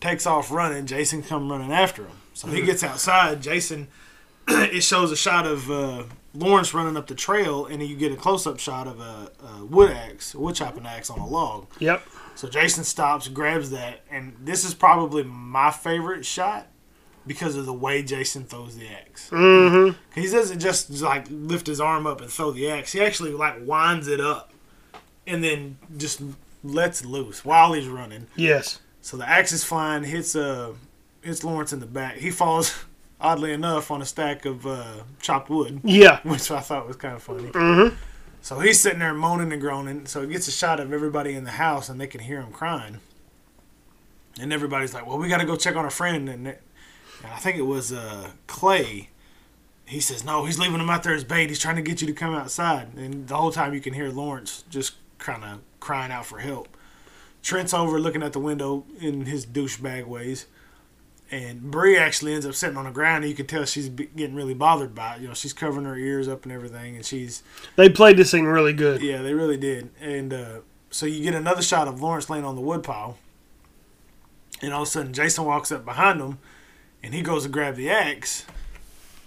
takes off running. Jason come running after him. So he gets [laughs] outside. Jason, [clears throat] it shows a shot of uh, Lawrence running up the trail, and you get a close up shot of a, a wood axe, a wood chopping axe on a log. Yep. So Jason stops, grabs that, and this is probably my favorite shot because of the way Jason throws the axe. Mm-hmm. He doesn't just like lift his arm up and throw the axe. He actually like winds it up and then just lets loose while he's running. Yes. So the axe is flying, hits uh hits Lawrence in the back. He falls oddly enough on a stack of uh, chopped wood Yeah. [laughs] which I thought was kind of funny. Mm-hmm. So he's sitting there moaning and groaning. So he gets a shot of everybody in the house, and they can hear him crying. And everybody's like, "Well, we got to go check on our friend." And, it- and I think it was uh, Clay. He says, "No, he's leaving him out there as bait. He's trying to get you to come outside." And the whole time you can hear Lawrence just kind of crying out for help. Trent's over looking at the window in his douchebag ways. And Bree actually ends up sitting on the ground, and you can tell she's getting really bothered by it. You know, she's covering her ears up and everything, and she's They played this thing really good. yeah, they really did. And uh, so you get another shot of Lawrence laying on the woodpile, and all of a sudden Jason walks up behind him, and he goes to grab the axe,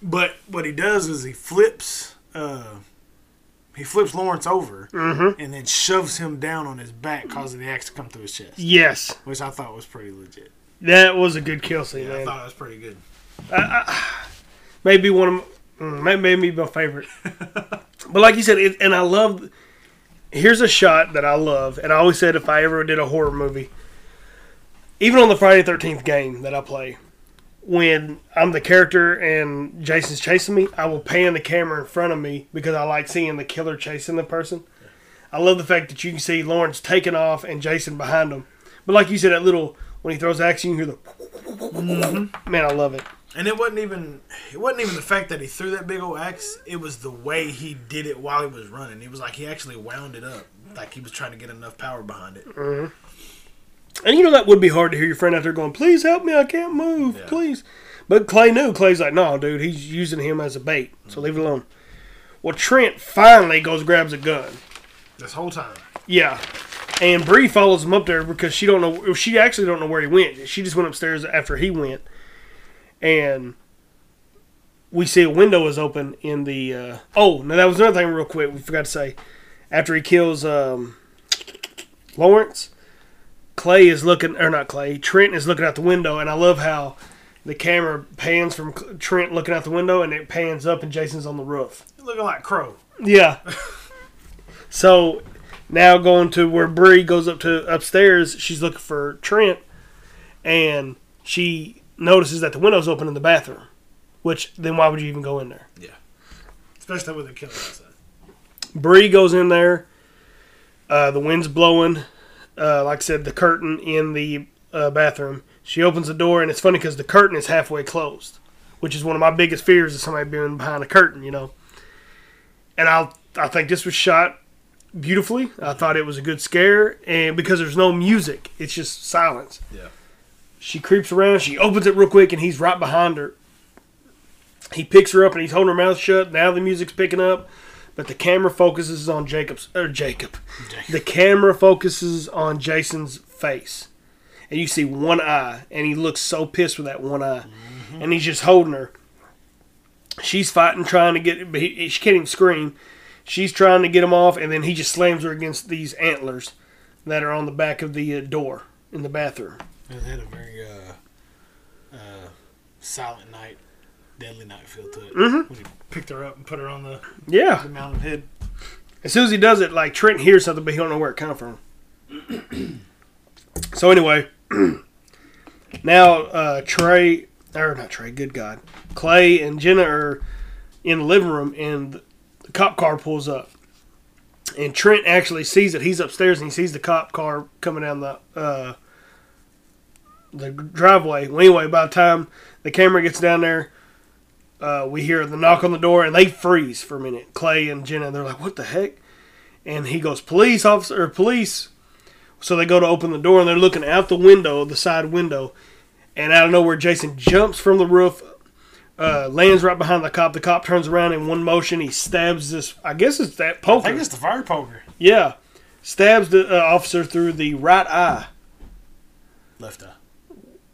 but what he does is he flips. Uh, he flips Lawrence over Mm-hmm. and then shoves him down on his back, causing the axe to come through his chest, Yes. which I thought was pretty legit. That was a good kill scene, Yeah, I thought it was pretty good. Maybe one of my, mm, maybe my favorite. [laughs] but like you said, it, and I love. Here's a shot that I love, and I always said if I ever did a horror movie, even on the Friday Thirteenth game that I play, when I'm the character and Jason's chasing me, I will pan the camera in front of me because I like seeing the killer chasing the person. I love the fact that you can see Lawrence taking off and Jason behind him. But like you said, that little when he throws action, you hear the mm-hmm. man. I love it. And it wasn't even it wasn't even the fact that he threw that big old axe. It was the way he did it while he was running. It was like he actually wound it up, like he was trying to get enough power behind it. Mm-hmm. And you know that would be hard to hear your friend out there going, "Please help me, I can't move, Yeah. please." But Clay knew. Clay's like, "No, dude, he's using him as a bait, so mm-hmm. leave it alone." Well, Trent finally goes grabs a gun. This whole time, Yeah, and Bree follows him up there because she don't know. She actually don't know where he went. She just went upstairs after he went, and we see a window is open in the. Uh, oh, no, that was another thing, real quick. We forgot to say, after he kills um, Lawrence, Clay is looking, or not Clay, Trent is looking out the window, and I love how the camera pans from Trent looking out the window, and it pans up, and Jason's on the roof. looking like Crow. Yeah. [laughs] so now going to where Bree goes up to upstairs, she's looking for Trent, and she notices that the window's open in the bathroom. Which then why would you even go in there? Yeah, especially with a killer outside. Bree goes in there. Uh, the wind's blowing. Uh, like I said, the curtain in the uh, bathroom. She opens the door, and it's funny because the curtain is halfway closed, which is one of my biggest fears of somebody being behind a curtain, you know. And I, I think this was shot beautifully. I thought it was a good scare, and because there's no music, it's just silence. Yeah. She creeps around. She opens it real quick, and he's right behind her. He picks her up, and he's holding her mouth shut. Now the music's picking up. but the camera focuses on Jacob's er, or Jacob. The camera focuses on Jason's face, and you see one eye, and he looks so pissed with that one eye, mm-hmm. and he's just holding her. She's fighting, trying to get, but he, she can't even scream. She's trying to get him off, and then he just slams her against these antlers that are on the back of the uh, door in the bathroom. It had a very uh, uh, silent night, deadly night feel to it. Mhm. When he picked her up and put her on the, Yeah. the mountain head. As soon as he does it, like Trent hears something, but he don't know where it come from. [clears throat] so anyway, [clears throat] now uh, Trey or not Trey, good God, Clay and Jenna are in the living room, and cop car pulls up, and Trent actually sees it. He's upstairs and he sees the cop car coming down the uh, the driveway. Well, anyway, by the time the camera gets down there, uh, we hear the knock on the door and they freeze for a minute. Clay and Jenna, they're like, "What the heck?" And he goes, "Police officer, or police." So they go to open the door and they're looking out the window, the side window, and out of nowhere, Jason jumps from the roof, uh, lands right behind the cop. The cop turns around in one motion. He stabs this. I guess it's that I poker. think it's the fire poker. yeah, stabs the uh, officer through the right eye. Left eye.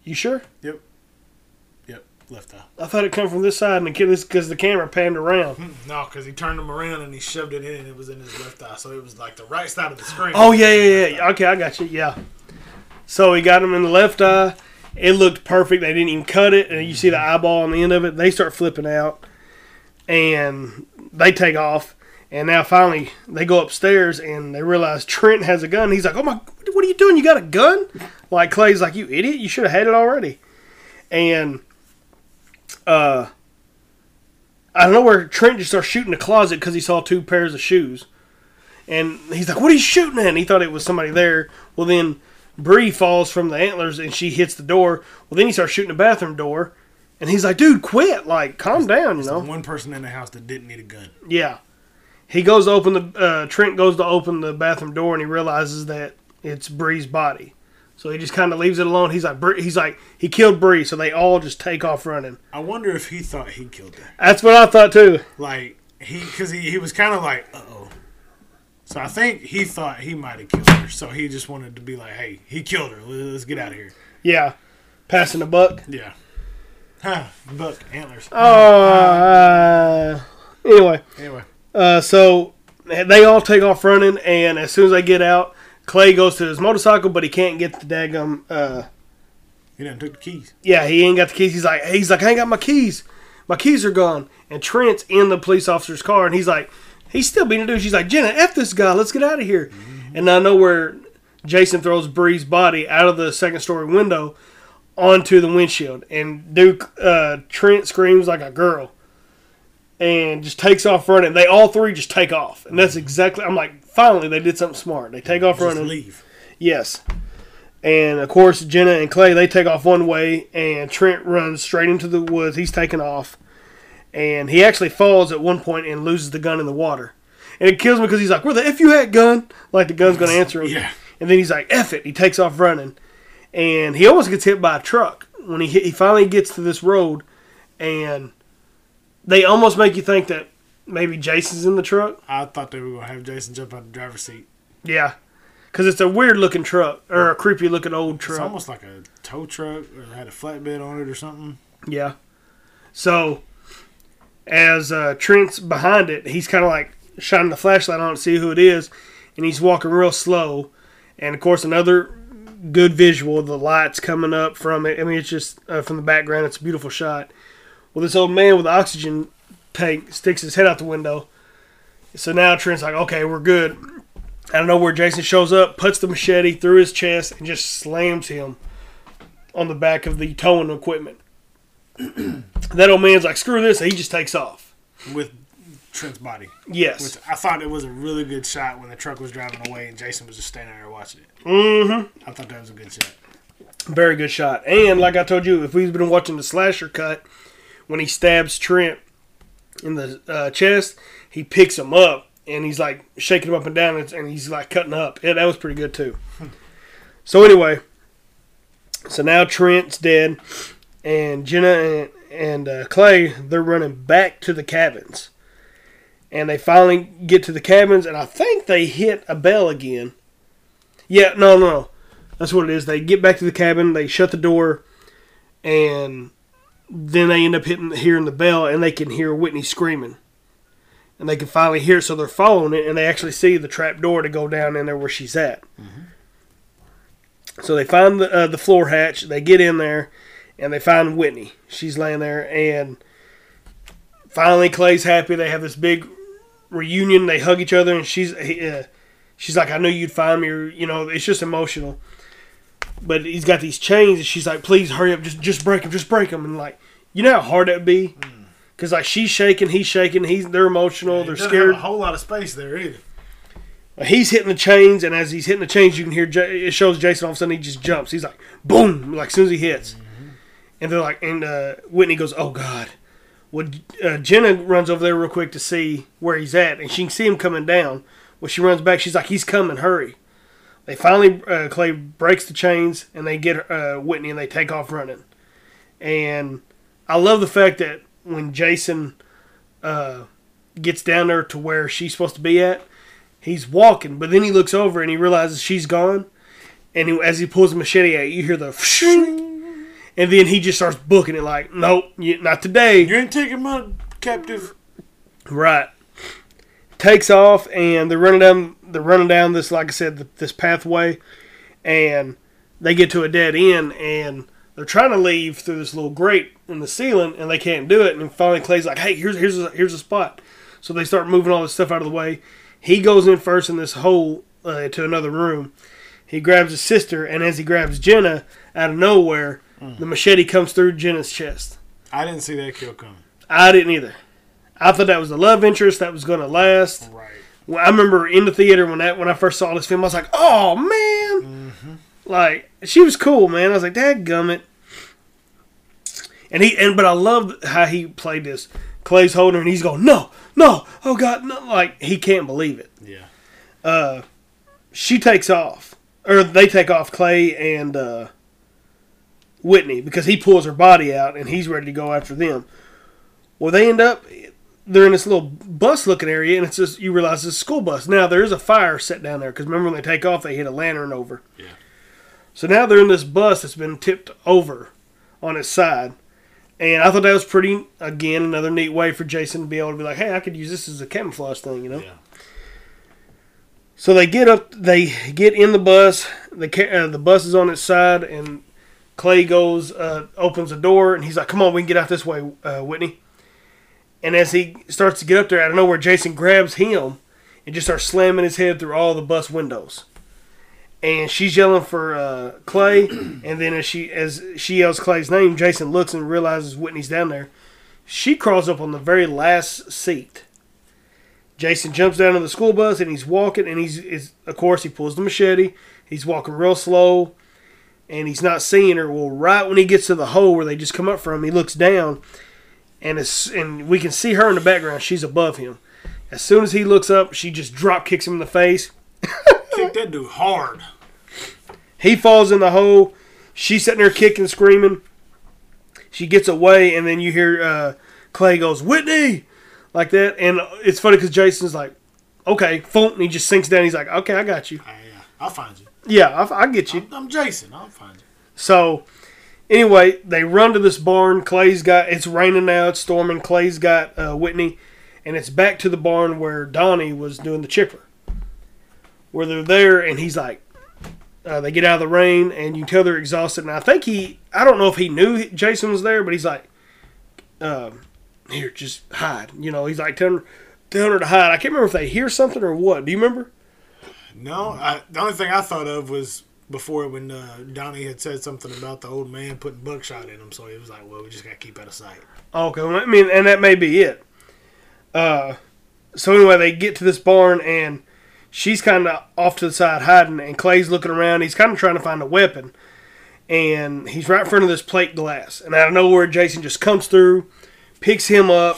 You sure? Yep. Yep. Left eye. I thought it come from this side, and the kid because the camera panned around. No, because he turned him around and he shoved it in and it was in his left eye. So it was like the right side of the screen. Oh yeah, yeah, yeah. Okay, I got you. Yeah. So he got him in the left eye. It looked perfect. They didn't even cut it, and you see the eyeball on the end of it. They start flipping out, and they take off. And now finally they go upstairs and they realize Trent has a gun. He's like, "Oh my, what are you doing? You got a gun?" Like Clay's like, "You idiot! You should have had it already." And uh, I don't know where Trent just starts shooting the closet because he saw two pairs of shoes. And he's like, "What are you shooting at?" And he thought it was somebody there. Well, then Bree falls from the antlers and she hits the door. Well, then he starts shooting the bathroom door, and he's like, "Dude, quit! Like, calm down, you know." the one person in the house that didn't need a gun. Yeah. He goes to open the uh, Trent goes to open the bathroom door and he realizes that it's Bree's body. So he just kind of leaves it alone. He's like Bree, he's like he killed Bree, so they all just take off running. I wonder if he thought he killed her. That's what I thought too. Like he, because he, he was kind of like, uh oh. So I think he thought he might have killed her. So he just wanted to be like, hey, he killed her. Let's get out of here. Yeah. Passing the buck. Yeah. Huh. Buck antlers. Oh, uh, anyway. Anyway. Uh, so they all take off running, and as soon as they get out, Clay goes to his motorcycle, but he can't get the daggum. Uh, he didn't took the keys. yeah, he ain't got the keys. He's like, he's like, I ain't got my keys. My keys are gone. And Trent's in the police officer's car, and he's like, he's still being a dude. She's like, Jenna, f this guy. Let's get out of here. And I know where Jason throws Bree's body out of the second story window onto the windshield, and Duke uh, Trent screams like a girl. And just takes off running. They all three just take off, and that's exactly. I'm like, finally, they did something smart. They take off Just running. leave. Yes. And of course, Jenna and Clay they take off one way, and Trent runs straight into the woods. He's taking off, and he actually falls at one point and loses the gun in the water. And it kills me because he's like, "Where the f you at, gun?" Like the gun's gonna answer him. Yeah. And then he's like, "F it!" He takes off running, and he almost gets hit by a truck when he hit, he finally gets to this road, and they almost make you think that maybe Jason's in the truck. I thought they were going to have Jason jump out the driver's seat. Yeah, because it's a weird looking truck or a creepy looking old It's truck. almost like a tow truck or had a flatbed on it or something. Yeah. So, as uh, Trent's behind it, he's kind of like shining the flashlight on it to see who it is, and he's walking real slow. And of course, another good visual the lights coming up from it. I mean, it's just uh, from the background, it's a beautiful shot. Well, this old man with the oxygen tank sticks his head out the window. So now Trent's like, okay, we're good. I don't know where Jason shows up, puts the machete through his chest, and just slams him on the back of the towing equipment. [clears throat] that old man's like, screw this, and he just takes off. with Trent's body. Yes. Which I thought it was a really good shot when the truck was driving away and Jason was just standing there watching it. Mm-hmm. I thought that was a good shot. Very good shot. And like I told you, if we've been watching the slasher cut, when he stabs Trent in the uh, chest, he picks him up and he's like shaking him up and down, and, and he's like cutting up. Yeah, that was pretty good too. [laughs] so anyway, so now Trent's dead, and Jenna and, and uh, Clay they're running back to the cabins, and they finally get to the cabins, and I think they hit a bell again. Yeah, no, no. That's what it is. They get back to the cabin, they shut the door, and then they end up hitting hearing the bell, and they can hear Whitney screaming, and they can finally hear it. So they're following it, and they actually see the trap door to go down in there where she's at. So they find the uh, the floor hatch. They get in there, and they find Whitney. She's laying there, and finally Clay's happy. They have this big reunion. They hug each other, and she's uh, she's like, "I knew you'd find me." Or, you know, it's just emotional. But he's got these chains, and she's like, "Please hurry up, just just break them, just break them." And like, you know how hard that would be, because like she's shaking, he's shaking, he's they're emotional, It they're scared. A whole lot of space there either. He's hitting the chains, and as he's hitting the chains, you can hear J- it shows Jason. All of a sudden, he just jumps. He's like, boom! Like as soon as he hits, and they're like, and uh, Whitney goes, "Oh God!" Well, uh, Jenna runs over there real quick to see where he's at, and she can see him coming down. Well, she runs back. She's like, "He's coming! Hurry!" They finally uh, Clay breaks the chains, and they get uh, Whitney, and they take off running. And I love the fact that when Jason uh, gets down there to where she's supposed to be at, he's walking, but then he looks over and he realizes she's gone. And he, as he pulls the machete out, you hear the [laughs] and then he just starts booking it like, nope, not today. You ain't taking my captive. Right. Takes off and they're running down. They're running down this, like I said, this pathway, and they get to a dead end, and they're trying to leave through this little grate in the ceiling, and they can't do it. And finally, Clay's like, "Hey, here's here's a, here's a spot." So they start moving all this stuff out of the way. He goes in first in this hole uh, to another room. He grabs his sister, and as he grabs Jenna, out of nowhere, the machete comes through Jenna's chest. I didn't see that kill coming. I didn't either. I thought that was the love interest that was going to last. Right. Well, I remember in the theater when that when I first saw this film, I was like, "Oh man!" Like she was cool, man. I was like, "Dad, gummit." And he and but I love how he played this. Clay's holding her and he's going, "No, no, oh God, no!" Like he can't believe it. Yeah. Uh, she takes off, or they take off Clay and uh, Whitney because he pulls her body out and he's ready to go after them. Well, they end up they're in this little bus looking area, and it's just you realize it's a school bus. Now there is a fire set down there because remember when they take off, they hit a lantern over. Yeah. So now they're in this bus that's been tipped over on its side, and I thought that was pretty. Again, another neat way for Jason to be able to be like, "Hey, I could use this as a camouflage thing," you know. Yeah. So they get up, they get in the bus. The uh, the bus is on its side, and Clay goes, uh, opens the door, and he's like, "Come on, we can get out this way, uh, Whitney." And as he starts to get up there, out of nowhere, Jason grabs him and just starts slamming his head through all the bus windows. And she's yelling for uh, Clay, [clears throat] and then as she as she yells Clay's name, Jason looks and realizes Whitney's down there. She crawls up on the very last seat. Jason jumps down on the school bus and he's walking, and he's is of course he pulls the machete. He's walking real slow, and he's not seeing her. Well, right when he gets to the hole where they just come up from, he looks down, and it's and we can see her in the background. She's above him. As soon as he looks up, she just drop kicks him in the face. Kick that dude hard. He falls in the hole. She's sitting there kicking, screaming. She gets away, and then you hear uh, Clay goes, Whitney! Like that. And it's funny because Jason's like, okay. And he just sinks down. He's like, okay, I got you. I, uh, I'll find you. Yeah, I, I get you. I'm Jason. I'll find you. So, anyway, they run to this barn. Clay's got, it's raining now, it's storming. Clay's got uh, Whitney, and it's back to the barn where Donnie was doing the chipper. Where they're there, and he's like, uh, they get out of the rain, and you can tell they're exhausted. And I think he, I don't know if he knew Jason was there, but he's like, um, here, just hide. You know, he's like telling telling her to hide. I can't remember if they hear something or what. Do you remember? No, I, the only thing I thought of was before when uh, Donnie had said something about the old man putting buckshot in him, so he was like, "Well, we just gotta keep out of sight." Okay, well, I mean, and that may be it. Uh, so anyway, they get to this barn, and she's kind of off to the side hiding, and Clay's looking around. He's kind of trying to find a weapon, and he's right in front of this plate glass. And out of nowhere, Jason just comes through, picks him up,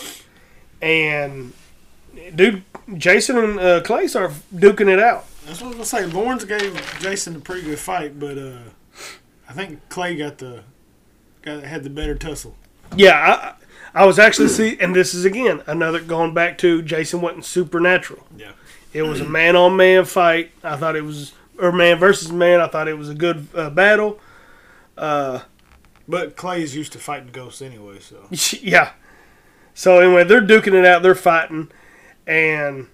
and dude, Jason and uh, Clay start duking it out. That's what I was gonna say. Lawrence gave Jason a pretty good fight, but uh, I think Clay got the got had the better tussle. Yeah, I was actually see, and this is again another going back to Jason wasn't supernatural. Yeah. It was a man on man fight. I thought it was, or man versus man. I thought it was a good uh, battle. But Clay's used to fighting ghosts anyway, so [laughs] yeah. So anyway, they're duking it out. They're fighting, and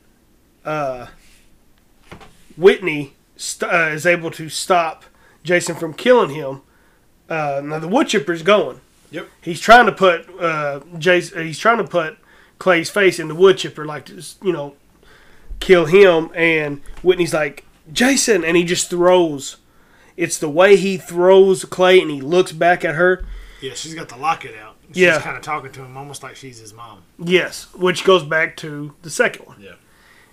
uh, Whitney st- uh, is able to stop Jason from killing him. Uh, now the wood chipper's going. Yep. He's trying to put uh, Jason. He's trying to put Clay's face in the wood chipper, like to you know, kill him. And Whitney's like Jason, and he just throws. It's the way he throws Clay, and he looks back at her. yeah, she's got the locket out. She's Yeah. kind of talking to him almost like she's his mom. Yes, which goes back to the second one. Yeah.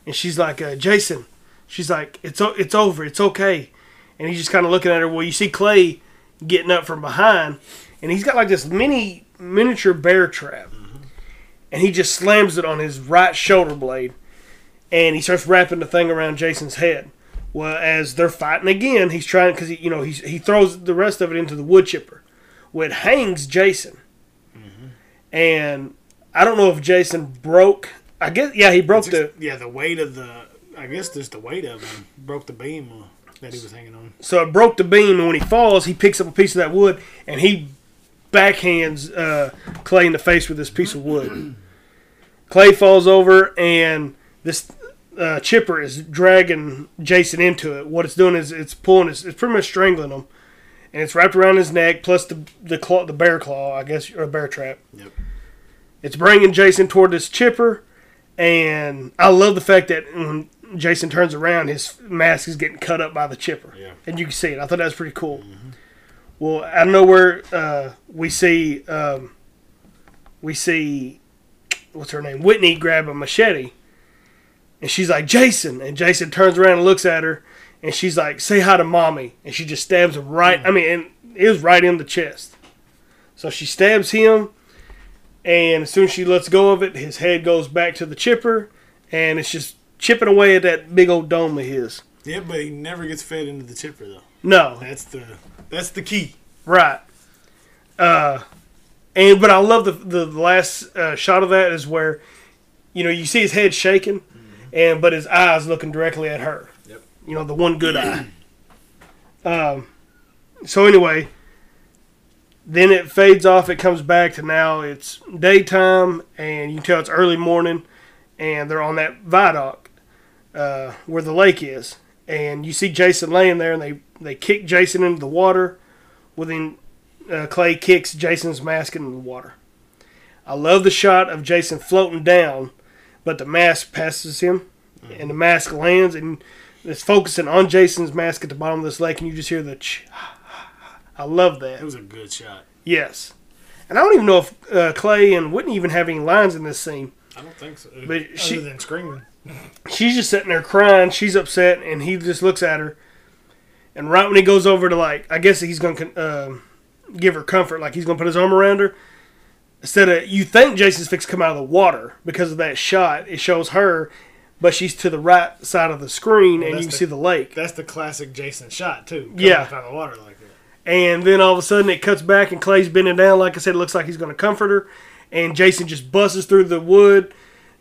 And she's like, uh, Jason, she's like, it's o- it's over, it's okay. And he's just kind of looking at her. Well, you see Clay getting up from behind, and he's got like this mini miniature bear trap, mm-hmm. and he just slams it on his right shoulder blade, and he starts wrapping the thing around Jason's head. Well, as they're fighting again, he's trying because he, you know, he's, he throws the rest of it into the wood chipper. Well, it hangs Jason, mm-hmm. and I don't know if Jason broke. I guess yeah, he broke the. yeah, the weight of the, I guess just the weight of him broke the beam that he was hanging on. So it broke the beam, and when he falls, he picks up a piece of that wood and he backhands uh, Clay in the face with this piece of wood. [clears throat] Clay falls over, and this uh, chipper is dragging Jason into it. What it's doing is it's pulling, his, it's pretty much strangling him, and it's wrapped around his neck plus the the claw, the bear claw, I guess, or a bear trap. Yep. It's bringing Jason toward this chipper, and I love the fact that when Jason turns around, his mask is getting cut up by the chipper, Yeah. and you can see it. I thought that was pretty cool. Well, I don't know where uh, we see um, we see what's her name, Whitney, grab a machete, and she's like Jason, and Jason turns around and looks at her, and she's like, "Say hi to mommy," and she just stabs him right. I mean, and it was right in the chest. So she stabs him, and as soon as she lets go of it, his head goes back to the chipper, and it's just chipping away at that big old dome of his. Yeah, but he never gets fed into the chipper though. No, That's the that's the key. right. Uh, and but I love the the last uh, shot of that is where, you know, you see his head shaking, and but his eyes looking directly at her. Yep. You know, the one good [clears throat] eye. Um. So anyway, then it fades off. It comes back to now it's daytime, and you can tell it's early morning, and they're on that viaduct uh, where the lake is, and you see Jason laying there, and they they kick Jason into the water. Within uh, Clay kicks Jason's mask into the water. I love the shot of Jason floating down, but the mask passes him, and the mask lands, and it's focusing on Jason's mask at the bottom of this lake, and you just hear the. Ch- I love that. It was a good shot. Yes. And I don't even know if uh, Clay and Whitney even have any lines in this scene. I don't think so. But Other she- than screaming. She's just sitting there crying. She's upset, and he just looks at her. And right when he goes over to, like, I guess he's going to uh, give her comfort, like he's going to put his arm around her. Instead of, you think Jason's fixed to come out of the water because of that shot. It shows her, but she's to the right side of the screen, and you can the- see the lake. That's the classic Jason shot too. Yeah. out of the water like that. And then all of a sudden it cuts back and Clay's bending down. Like I said, it looks like he's going to comfort her. And Jason just busts through the wood,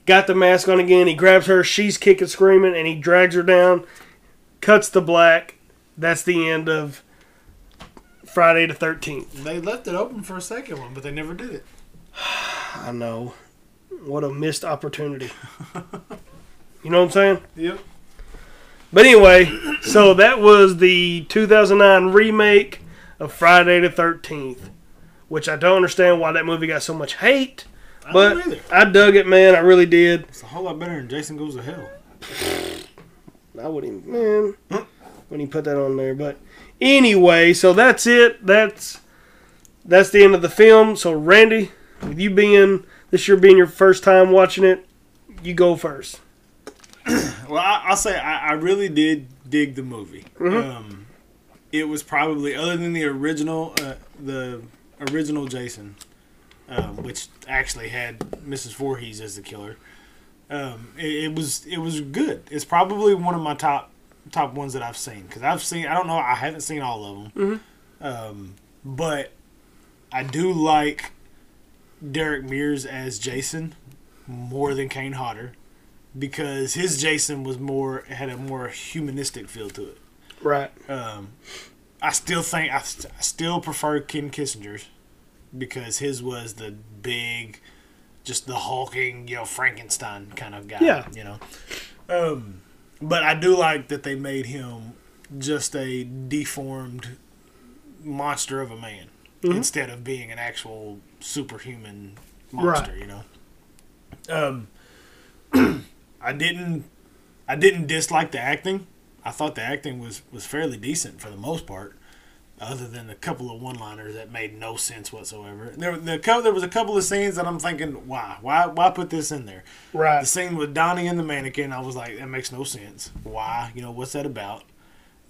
got the mask on again. He grabs her. She's kicking, screaming, and he drags her down, cuts the black. That's the end of Friday the 13th. They left it open for a second one, but they never did it. [sighs] I know. What a missed opportunity. [laughs] you know what I'm saying? Yep. But anyway, so that was the 2009 remake of Friday the 13th, which I don't understand why that movie got so much hate. I But. I dug it, man. I really did. It's a whole lot better than Jason Goes to Hell. I wouldn't, man, when he put that on there. But anyway, so that's it. That's that's the end of the film. So Randy, with you being this year being your first time watching it, you go first. [clears throat] Well, I, I'll say I, I really did dig the movie. Um, it was probably other than the original, uh, the original Jason, um, which actually had Mrs. Voorhees as the killer. Um, it, it was it was good. It's probably one of my top top ones that I've seen because I've seen I don't know I haven't seen all of them, um, but I do like Derek Mears as Jason more than Kane Hodder because his Jason was more had a more humanistic feel to it. Right. Um, I still think I, st- I still prefer Ken Kirzinger's because his was the big, just the hulking, you know, Frankenstein kind of guy. Yeah. You know. Um, but I do like that they made him just a deformed monster of a man instead of being an actual superhuman monster. Right. You know. Um, [clears throat] I didn't. I didn't dislike the acting. I thought the acting was, was fairly decent for the most part, other than a couple of one-liners that made no sense whatsoever. There, the, there was a couple of scenes that I'm thinking, why, why, why put this in there? Right. The scene with Donnie and the mannequin, I was like, that makes no sense. Why? You know, what's that about?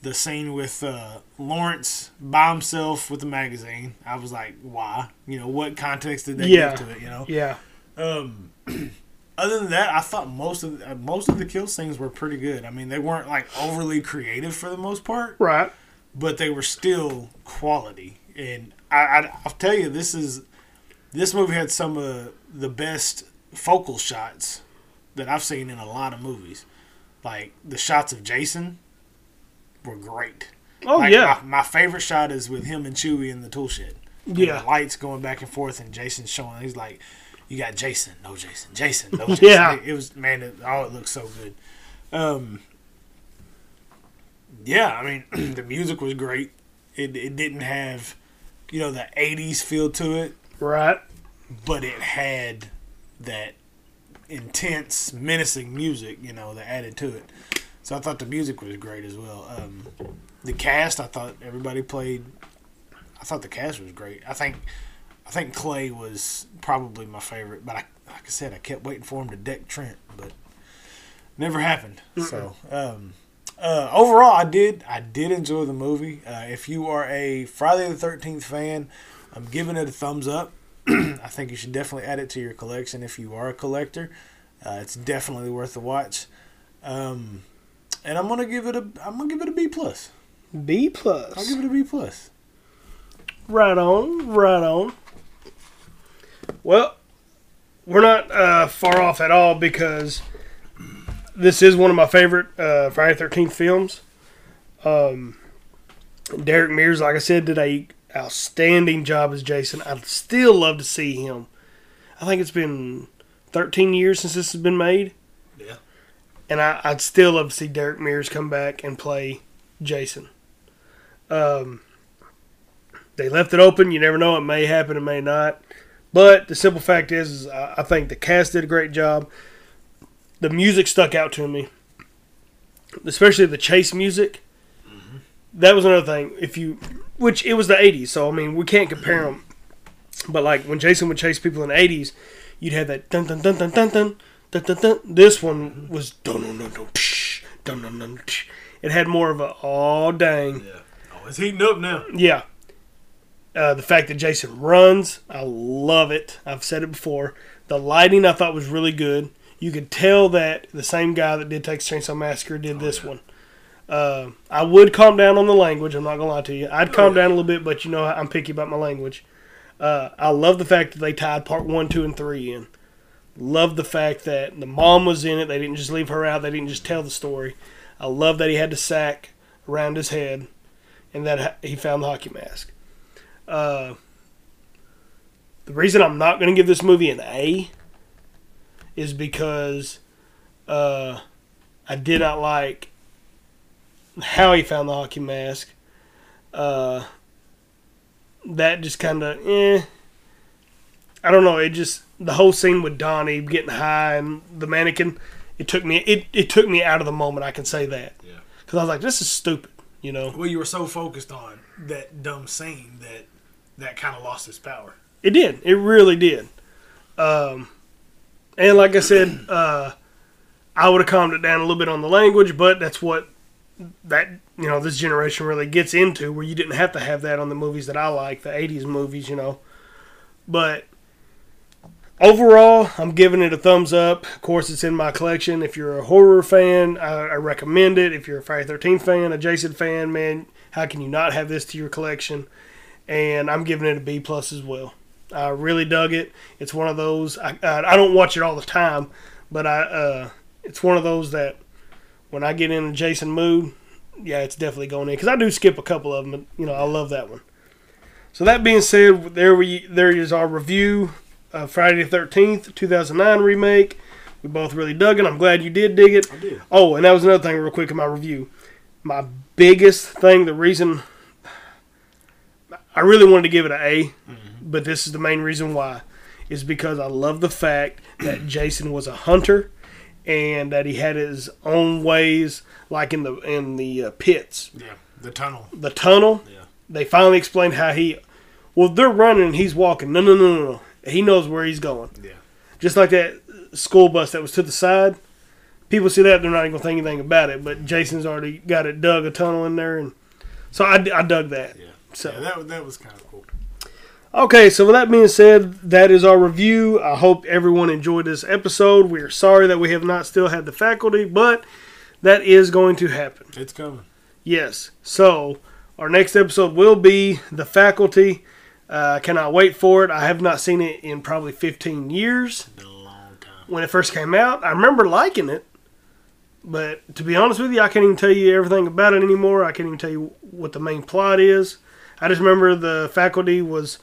The scene with uh, Lawrence by himself with the magazine, I was like, why? You know, what context did they Yeah. give to it? You know, Yeah. um, [clears throat] other than that, I thought most of uh, most of the kill scenes were pretty good. I mean, they weren't like overly creative for the most part, Right. But they were still quality. And I, I I'll tell you, this is this movie had some of the best focal shots that I've seen in a lot of movies. Like the shots of Jason were great. Oh Like, yeah. my, my favorite shot is with him and Chewie in the tool shed. Yeah. the lights going back and forth, and Jason's showing. He's like, "You got Jason, no Jason, Jason, no [laughs] Jason." Yeah. it, it was man. It, oh, it looks so good. Um, yeah, I mean, [clears throat] the music was great. It it didn't have, you know, the '80s feel to it, Right. but it had that intense, menacing music, you know, that added to it. So I thought the music was great as well. Um, the cast, I thought everybody played. I thought the cast was great. I think, I think Clay was probably my favorite. But I, like I said, I kept waiting for him to deck Trent, but never happened. So um, uh, overall, I did I did enjoy the movie. Uh, if you are a Friday the Thirteenth fan, I'm giving it a thumbs up. [clears throat] I think you should definitely add it to your collection if you are a collector. Uh, it's definitely worth a watch. Um, and I'm gonna give it a I'm gonna give it a B plus. B plus. I'll give it a B plus. Right on. Right on. Well, we're not uh, far off at all because this is one of my favorite uh, Friday Thirteenth films. Um, Derek Mears, like I said, did a outstanding job as Jason. I'd still love to see him. I think it's been 13 years since this has been made. Yeah. And I, I'd still love to see Derek Mears come back and play Jason. Um, they left it open. You never know; it may happen, it may not. But the simple fact is, is I, I think the cast did a great job. The music stuck out to me, especially the chase music. That was another thing. If you, which it was the '80s, so I mean we can't compare them. But like when Jason would chase people in the '80s, you'd have that dun dun dun dun dun dun dun dun. dun. This one was dun dun dun dun psh, dun dun dun. psh. It had more of a oh dang. Oh, it's heating up now. Yeah. Uh, the fact that Jason runs, I love it. I've said it before. The lighting I thought was really good. You could tell that the same guy that did Texas Chainsaw Massacre did this one. Uh, I would calm down on the language. I'm not gonna lie to you. I'd calm down a little bit, but you know I'm picky about my language. Uh, I love the fact that they tied part one, two, and three in. Love the fact that the mom was in it. They didn't just leave her out. They didn't just tell the story. I love that he had the sack around his head, and that he found the hockey mask. Uh, the reason I'm not going to give this movie an A is because uh, I did not like how he found the hockey mask. Uh, that just kind of eh. I don't know. It just the whole scene with Donnie getting high and the mannequin. It took me. It, it took me out of the moment. I can say that. Yeah. Because I was like, this is stupid. You know. Well, you were so focused on that dumb scene that that kind of lost its power. It did. It really did. Um, and like I said, uh, I would have calmed it down a little bit on the language, but that's what that you know this generation really gets into, where you didn't have to have that on the movies that I like, the '80s movies, you know. But overall, I'm giving it a thumbs up. Of course, it's in my collection. If you're a horror fan, I, I recommend it. If you're a Friday 13th fan, a Jason fan, man, how can you not have this to your collection? And I'm giving it a B plus as well. I really dug it. It's one of those I I, I don't watch it all the time, but I uh, it's one of those that when I get in a Jason mood, yeah, it's definitely going in because I do skip a couple of them. But, you know, I love that one. So that being said, there we there is our review of Friday the Thirteenth, two thousand nine remake. We both really dug it. I'm glad you did dig it. I did. Oh, and that was another thing, real quick, in my review. My biggest thing, the reason I really wanted to give it an A, but this is the main reason why, is because I love the fact that [clears throat] Jason was a hunter and that he had his own ways, like in the in the uh, pits, Yeah, the tunnel. the tunnel. Yeah. They finally explained how he. Well, they're running and he's walking. No, no, no, no, no. He knows where he's going. Yeah. Just like that school bus that was to the side. People see that they're not even gonna think anything about it. But Jason's already got it dug a tunnel in there, and so I, I dug that. Yeah. So Yeah, that that was kind of cool. Okay, so with that being said, that is our review. I hope everyone enjoyed this episode. We are sorry that we have not still had the faculty, but that is going to happen. It's coming. Yes. So our next episode will be the faculty. Uh, I cannot wait for it. I have not seen it in probably 15 years. Been a long time. when it first came out. I remember liking it, but to be honest with you, I can't even tell you everything about it anymore. I can't even tell you what the main plot is. I just remember the faculty was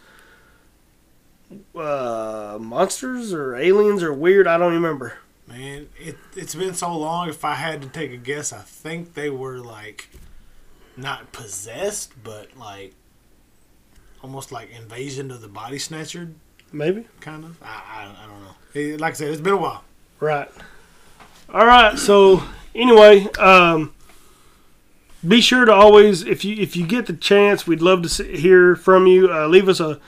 uh, monsters or aliens or weird. I don't remember. Man, it it's been so long. If I had to take a guess, I think they were like not possessed, but like almost like invasion of the body snatcher, Maybe. kind of. I, I, I don't know. It- like I said, it's been a while. Right. All right. So anyway, um, be sure to always, if you if you get the chance, we'd love to hear from you. Uh, leave us a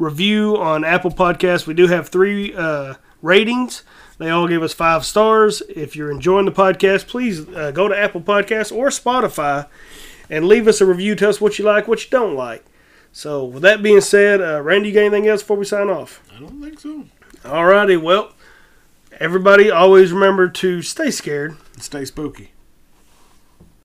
review on Apple Podcasts. We do have three uh, ratings. They all give us five stars. If you're enjoying the podcast, please uh, go to Apple Podcasts or Spotify and leave us a review. Tell us what you like, what you don't like. So, with that being said, uh, Randy, you got anything else before we sign off? I don't think so. Alrighty, well, everybody always remember to stay scared. Stay spooky.